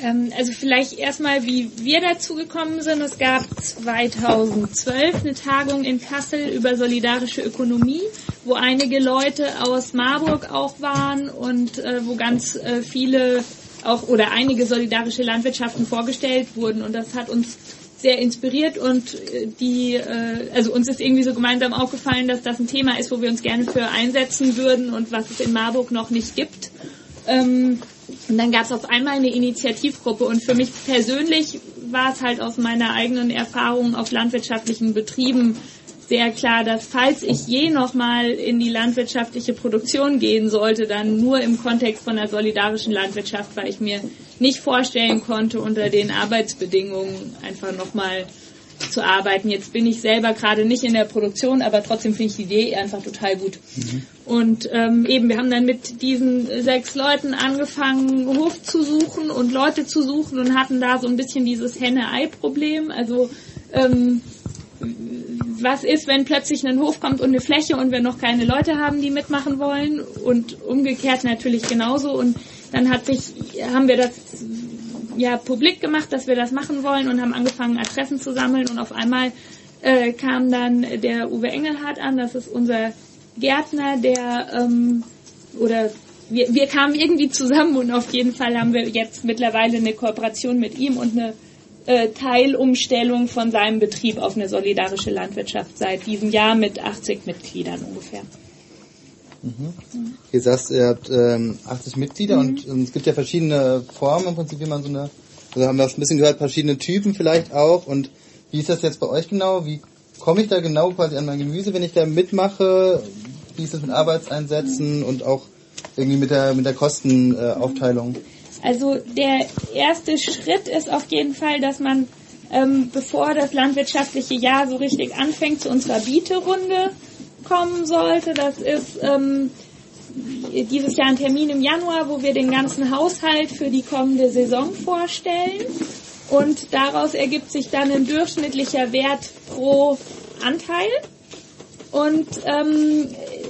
S3: Ähm, also vielleicht erstmal, wie wir dazu gekommen sind. Es gab 2012 eine Tagung in Kassel über solidarische Ökonomie, wo einige Leute aus Marburg auch waren und äh, wo ganz äh, viele auch oder einige solidarische Landwirtschaften vorgestellt wurden. Und das hat uns sehr inspiriert und äh, die, äh, also uns ist irgendwie so gemeinsam aufgefallen, dass das ein Thema ist, wo wir uns gerne für einsetzen würden und was es in Marburg noch nicht gibt. Ähm, und dann gab es auf einmal eine Initiativgruppe. Und für mich persönlich war es halt aus meiner eigenen Erfahrung auf landwirtschaftlichen Betrieben sehr klar, dass falls ich je nochmal in die landwirtschaftliche Produktion gehen sollte, dann nur im Kontext von der solidarischen Landwirtschaft, weil ich mir nicht vorstellen konnte, unter den Arbeitsbedingungen einfach nochmal zu arbeiten. Jetzt bin ich selber gerade nicht in der Produktion, aber trotzdem finde ich die Idee einfach total gut. Mhm. Und ähm, eben, wir haben dann mit diesen sechs Leuten angefangen, Hof zu suchen und Leute zu suchen und hatten da so ein bisschen dieses Henne-Ei-Problem. Also ähm, was ist, wenn plötzlich ein Hof kommt und eine Fläche und wir noch keine Leute haben, die mitmachen wollen und umgekehrt natürlich genauso und dann hat sich, haben wir das ja publik gemacht, dass wir das machen wollen und haben angefangen Adressen zu sammeln und auf einmal äh, kam dann der Uwe Engelhardt an, das ist unser Gärtner, der ähm, oder wir, wir kamen irgendwie zusammen und auf jeden Fall haben wir jetzt mittlerweile eine Kooperation mit ihm und eine äh, Teilumstellung von seinem Betrieb auf eine solidarische Landwirtschaft seit diesem Jahr mit 80 Mitgliedern ungefähr.
S1: Mhm. Ihr sagst, ihr habt ähm, 80 Mitglieder mhm. und, und, es gibt ja verschiedene Formen im Prinzip, wie man so eine, also haben wir auch ein bisschen gehört, verschiedene Typen vielleicht auch und wie ist das jetzt bei euch genau? Wie komme ich da genau quasi an mein Gemüse, wenn ich da mitmache? Wie ist das mit Arbeitseinsätzen und auch irgendwie mit der mit der Kostenaufteilung? Äh,
S3: also der erste Schritt ist auf jeden Fall, dass man, ähm, bevor das landwirtschaftliche Jahr so richtig anfängt, zu unserer Bieterunde kommen sollte. Das ist ähm, dieses Jahr ein Termin im Januar, wo wir den ganzen Haushalt für die kommende Saison vorstellen. Und daraus ergibt sich dann ein durchschnittlicher Wert pro Anteil. Und ähm,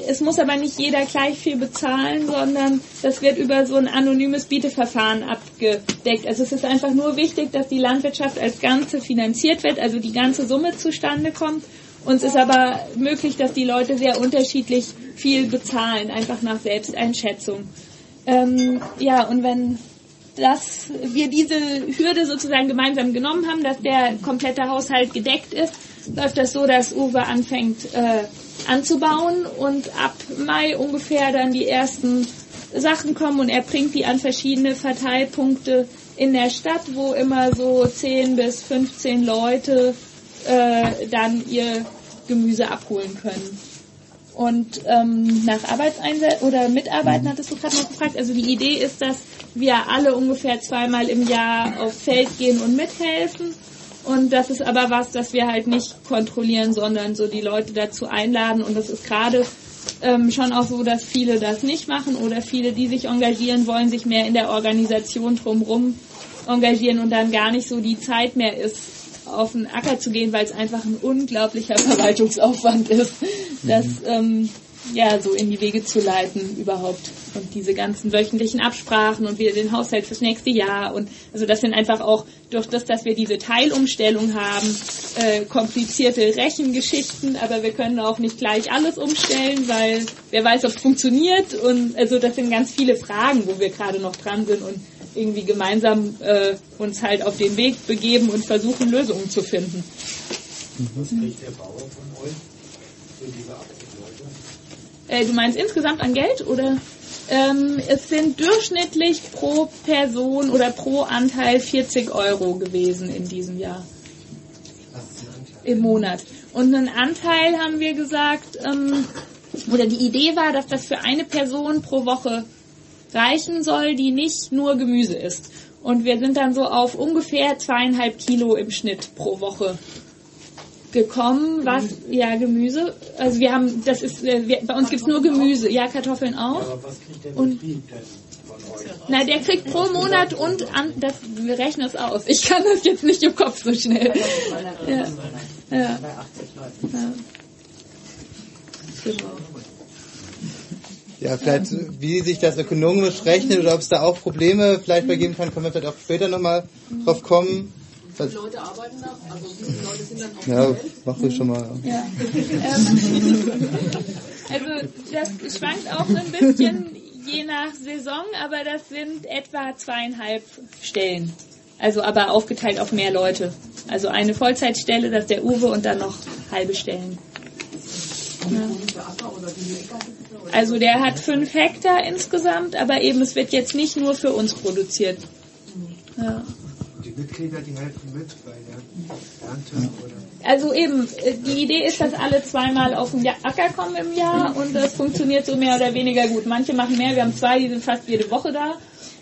S3: es muss aber nicht jeder gleich viel bezahlen, sondern das wird über so ein anonymes Bieteverfahren abgedeckt. Also es ist einfach nur wichtig, dass die Landwirtschaft als Ganze finanziert wird, also die ganze Summe zustande kommt. Uns ist aber möglich, dass die Leute sehr unterschiedlich viel bezahlen, einfach nach Selbsteinschätzung. Ähm, ja, und wenn dass wir diese Hürde sozusagen gemeinsam genommen haben, dass der komplette Haushalt gedeckt ist, läuft das so, dass Uwe anfängt, äh, anzubauen und ab Mai ungefähr dann die ersten Sachen kommen und er bringt die an verschiedene Verteilpunkte in der Stadt, wo immer so 10 bis 15 Leute äh, dann ihr Gemüse abholen können. Und ähm, nach Arbeitseinsatz oder Mitarbeiten mhm. hattest du gerade noch gefragt. Also die Idee ist, dass wir alle ungefähr zweimal im Jahr aufs Feld gehen und mithelfen und das ist aber was, das wir halt nicht kontrollieren, sondern so die Leute dazu einladen. Und das ist gerade ähm, schon auch so, dass viele das nicht machen oder viele, die sich engagieren wollen, sich mehr in der Organisation drumherum engagieren und dann gar nicht so die Zeit mehr ist, auf den Acker zu gehen, weil es einfach ein unglaublicher Verwaltungsaufwand ist. Das mhm. ähm, ja, so in die Wege zu leiten überhaupt. Und diese ganzen wöchentlichen Absprachen und wieder den Haushalt fürs nächste Jahr. Und also das sind einfach auch durch das, dass wir diese Teilumstellung haben, äh, komplizierte Rechengeschichten, aber wir können auch nicht gleich alles umstellen, weil wer weiß, ob es funktioniert. Und also das sind ganz viele Fragen, wo wir gerade noch dran sind und irgendwie gemeinsam äh, uns halt auf den Weg begeben und versuchen, Lösungen zu finden. Was kriegt der Bauer von euch für diese äh, du meinst insgesamt an Geld oder? Ähm, es sind durchschnittlich pro Person oder pro Anteil 40 Euro gewesen in diesem Jahr. Im Monat. Und einen Anteil haben wir gesagt, ähm, oder die Idee war, dass das für eine Person pro Woche reichen soll, die nicht nur Gemüse isst. Und wir sind dann so auf ungefähr zweieinhalb Kilo im Schnitt pro Woche gekommen, was ja Gemüse. Also wir haben, das ist, äh, wir, bei uns gibt's nur Gemüse, ja Kartoffeln auch. Aber was kriegt der und, Betrieb denn von euch? Na, der kriegt pro Monat und an, das, wir rechnen es aus. Ich kann das jetzt nicht im Kopf so schnell. Ja. Ja. ja.
S1: Ja, vielleicht, wie sich das ökonomisch rechnet oder ob es da auch Probleme vielleicht bei geben kann, können wir vielleicht auch später nochmal drauf kommen. Wie viele Leute arbeiten da? Also wie viele Leute sind dann auf Ja, mach du schon mal. Ja.
S3: Also das schwankt auch so ein bisschen je nach Saison, aber das sind etwa zweieinhalb Stellen. Also aber aufgeteilt auf mehr Leute. Also eine Vollzeitstelle, das ist der Uwe und dann noch halbe Stellen. Ja. Also der hat fünf Hektar insgesamt, aber eben es wird jetzt nicht nur für uns produziert. Ja.
S12: Mitglieder, die helfen mit bei der Ernte oder?
S3: Also eben, äh, die Idee ist, dass alle zweimal auf den Acker kommen im Jahr und das funktioniert so mehr oder weniger gut. Manche machen mehr, wir haben zwei, die sind fast jede Woche da.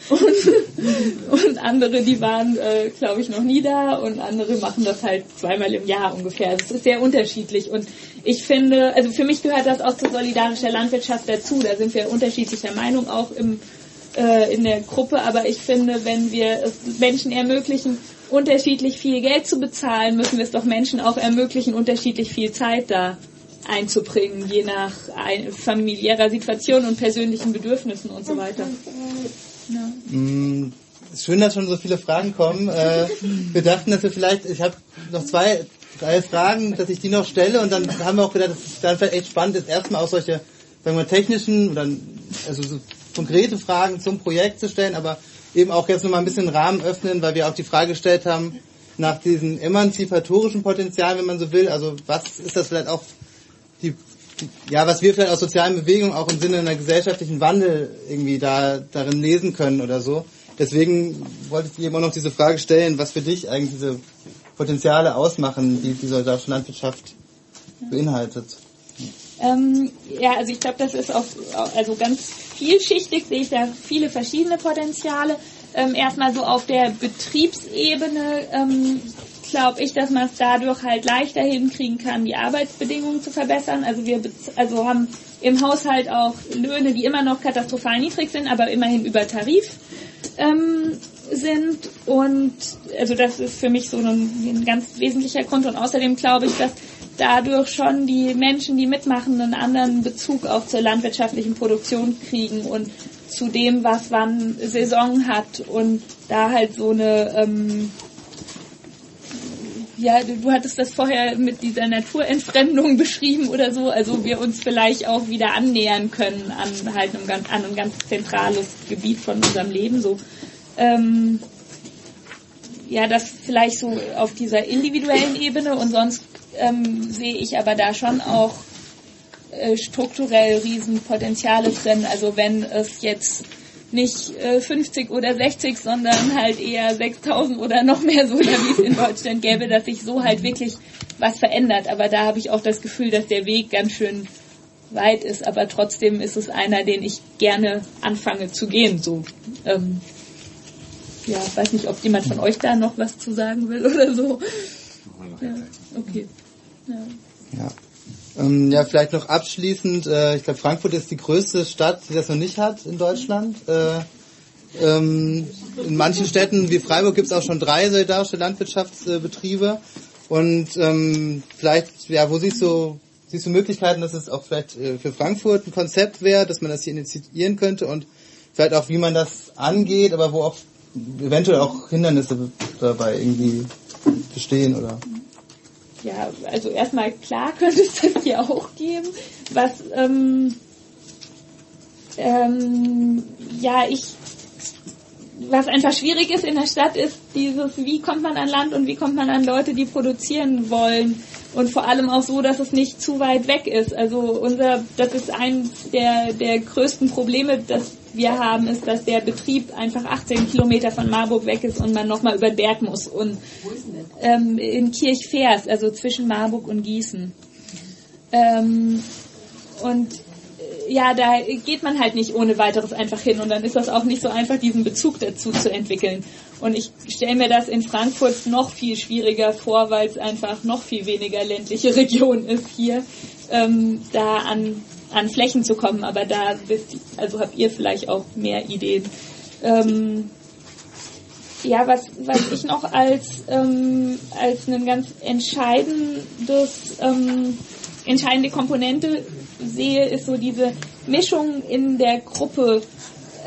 S3: Und, und andere, die waren, äh, glaube ich, noch nie da und andere machen das halt zweimal im Jahr ungefähr. Also es ist sehr unterschiedlich und ich finde, also für mich gehört das auch zu solidarischer Landwirtschaft dazu. Da sind wir unterschiedlicher Meinung auch im, äh, in der Gruppe, aber ich finde, wenn wir es Menschen ermöglichen, unterschiedlich viel Geld zu bezahlen, müssen wir es doch Menschen auch ermöglichen, unterschiedlich viel Zeit da einzubringen, je nach familiärer Situation und persönlichen Bedürfnissen und so weiter.
S1: Ja. Mm, schön, dass schon so viele Fragen kommen. Äh, wir dachten, dass wir vielleicht, ich habe noch zwei, drei Fragen, dass ich die noch stelle und dann haben wir auch gedacht, dass es dann vielleicht echt spannend ist, erstmal auch solche, sagen wir, technischen oder also so konkrete Fragen zum Projekt zu stellen, aber eben auch jetzt nochmal ein bisschen Rahmen öffnen, weil wir auch die Frage gestellt haben nach diesem emanzipatorischen Potenzial, wenn man so will. Also was ist das vielleicht auch die ja, was wir vielleicht aus sozialen Bewegungen auch im Sinne einer gesellschaftlichen Wandel irgendwie da darin lesen können oder so. Deswegen wollte ich dir auch noch diese Frage stellen, was für dich eigentlich diese Potenziale ausmachen, die die solidarische Landwirtschaft beinhaltet.
S3: Ähm, ja, also ich glaube, das ist auch also ganz vielschichtig, sehe ich da viele verschiedene Potenziale. Ähm, erstmal so auf der Betriebsebene ähm, glaube ich, dass man es dadurch halt leichter hinkriegen kann, die Arbeitsbedingungen zu verbessern. Also wir also haben im Haushalt auch Löhne, die immer noch katastrophal niedrig sind, aber immerhin über Tarif ähm, sind. Und also das ist für mich so ein, ein ganz wesentlicher Grund. Und außerdem glaube ich, dass dadurch schon die Menschen, die mitmachen, einen anderen Bezug auch zur landwirtschaftlichen Produktion kriegen und zu dem, was wann Saison hat und da halt so eine ähm, ja, du, hattest das vorher mit dieser Naturentfremdung beschrieben oder so, also wir uns vielleicht auch wieder annähern können an halt einem an ein ganz zentrales Gebiet von unserem Leben, so. Ähm, ja, das vielleicht so auf dieser individuellen Ebene und sonst ähm, sehe ich aber da schon auch äh, strukturell Riesenpotenziale drin. Also wenn es jetzt nicht äh, 50 oder 60, sondern halt eher 6000 oder noch mehr so, wie es in Deutschland gäbe, dass sich so halt wirklich was verändert. Aber da habe ich auch das Gefühl, dass der Weg ganz schön weit ist, aber trotzdem ist es einer, den ich gerne anfange zu gehen. So, ähm, ja, weiß nicht, ob jemand von euch da noch was zu sagen will oder so. Ja, okay.
S1: Ja. ja. Ähm, ja, vielleicht noch abschließend, äh, ich glaube Frankfurt ist die größte Stadt, die das noch nicht hat in Deutschland. Äh, ähm, in manchen Städten wie Freiburg gibt es auch schon drei solidarische Landwirtschaftsbetriebe. Und ähm, vielleicht, ja, wo siehst du, siehst du Möglichkeiten, dass es auch vielleicht äh, für Frankfurt ein Konzept wäre, dass man das hier initiieren könnte und vielleicht auch, wie man das angeht, aber wo auch eventuell auch Hindernisse dabei irgendwie bestehen oder
S3: ja, also erstmal klar könnte es das hier auch geben. Was, ähm, ähm, ja, ich, was einfach schwierig ist in der Stadt, ist dieses, wie kommt man an Land und wie kommt man an Leute, die produzieren wollen. Und vor allem auch so, dass es nicht zu weit weg ist. Also unser, das ist eins der, der größten Probleme, das wir haben, ist, dass der Betrieb einfach 18 Kilometer von Marburg weg ist und man nochmal über den Berg muss. Und ähm, in Kirchvers, also zwischen Marburg und Gießen. Ähm, und ja, da geht man halt nicht ohne weiteres einfach hin und dann ist das auch nicht so einfach, diesen Bezug dazu zu entwickeln. Und ich stelle mir das in Frankfurt noch viel schwieriger vor, weil es einfach noch viel weniger ländliche Region ist hier, ähm, da an, an Flächen zu kommen. Aber da wisst, also habt ihr vielleicht auch mehr Ideen. Ähm, ja, was, was ich noch als, ähm, als ein ganz entscheidendes, ähm, entscheidende Komponente sehe, ist so diese Mischung in der Gruppe,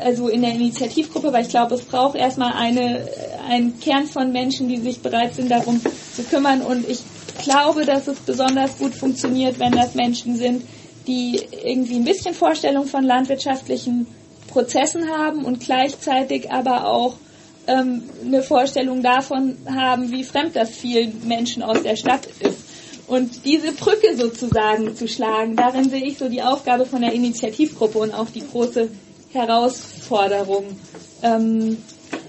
S3: also in der Initiativgruppe, weil ich glaube, es braucht erstmal eine, einen Kern von Menschen, die sich bereit sind, darum zu kümmern. Und ich glaube, dass es besonders gut funktioniert, wenn das Menschen sind, die irgendwie ein bisschen Vorstellung von landwirtschaftlichen Prozessen haben und gleichzeitig aber auch ähm, eine Vorstellung davon haben, wie fremd das vielen Menschen aus der Stadt ist. Und diese Brücke sozusagen zu schlagen, darin sehe ich so die Aufgabe von der Initiativgruppe und auch die große Herausforderung. Ähm,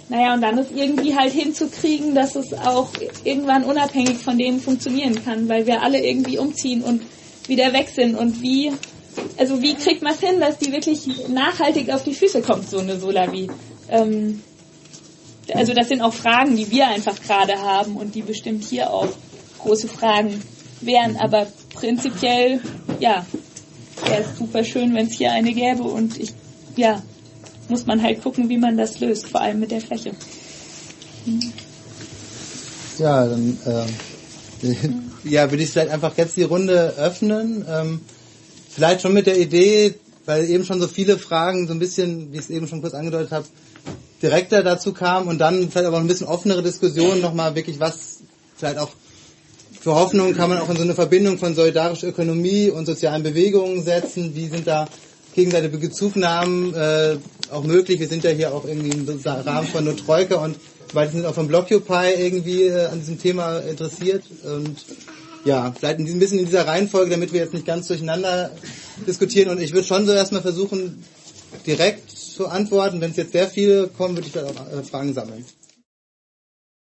S3: naja, und dann ist irgendwie halt hinzukriegen, dass es auch irgendwann unabhängig von denen funktionieren kann, weil wir alle irgendwie umziehen und wieder weg sind und wie, also wie kriegt man es hin, dass die wirklich nachhaltig auf die Füße kommt, so eine Solavi? Ähm, also das sind auch Fragen, die wir einfach gerade haben und die bestimmt hier auch große Fragen wären, aber prinzipiell, ja, wäre es super schön, wenn es hier eine gäbe und ich, ja, muss man halt gucken, wie man das löst, vor allem mit der Fläche.
S1: Ja, dann äh, ja, würde ich vielleicht einfach jetzt die Runde öffnen. Ähm, vielleicht schon mit der Idee, weil eben schon so viele Fragen, so ein bisschen, wie ich es eben schon kurz angedeutet habe, direkter dazu kamen und dann vielleicht aber ein bisschen offenere Diskussion nochmal wirklich, was vielleicht auch für Hoffnung kann man auch in so eine Verbindung von solidarischer Ökonomie und sozialen Bewegungen setzen. Wie sind da gegenseitige Bezugnahmen äh, auch möglich? Wir sind ja hier auch irgendwie im Rahmen von nur Troika und weil sind auch von Blockupy irgendwie äh, an diesem Thema interessiert und ja, vielleicht ein bisschen in dieser Reihenfolge, damit wir jetzt nicht ganz durcheinander diskutieren und ich würde schon so erstmal versuchen, direkt zu antworten. Wenn es jetzt sehr viele kommen, würde ich vielleicht auch äh, Fragen sammeln.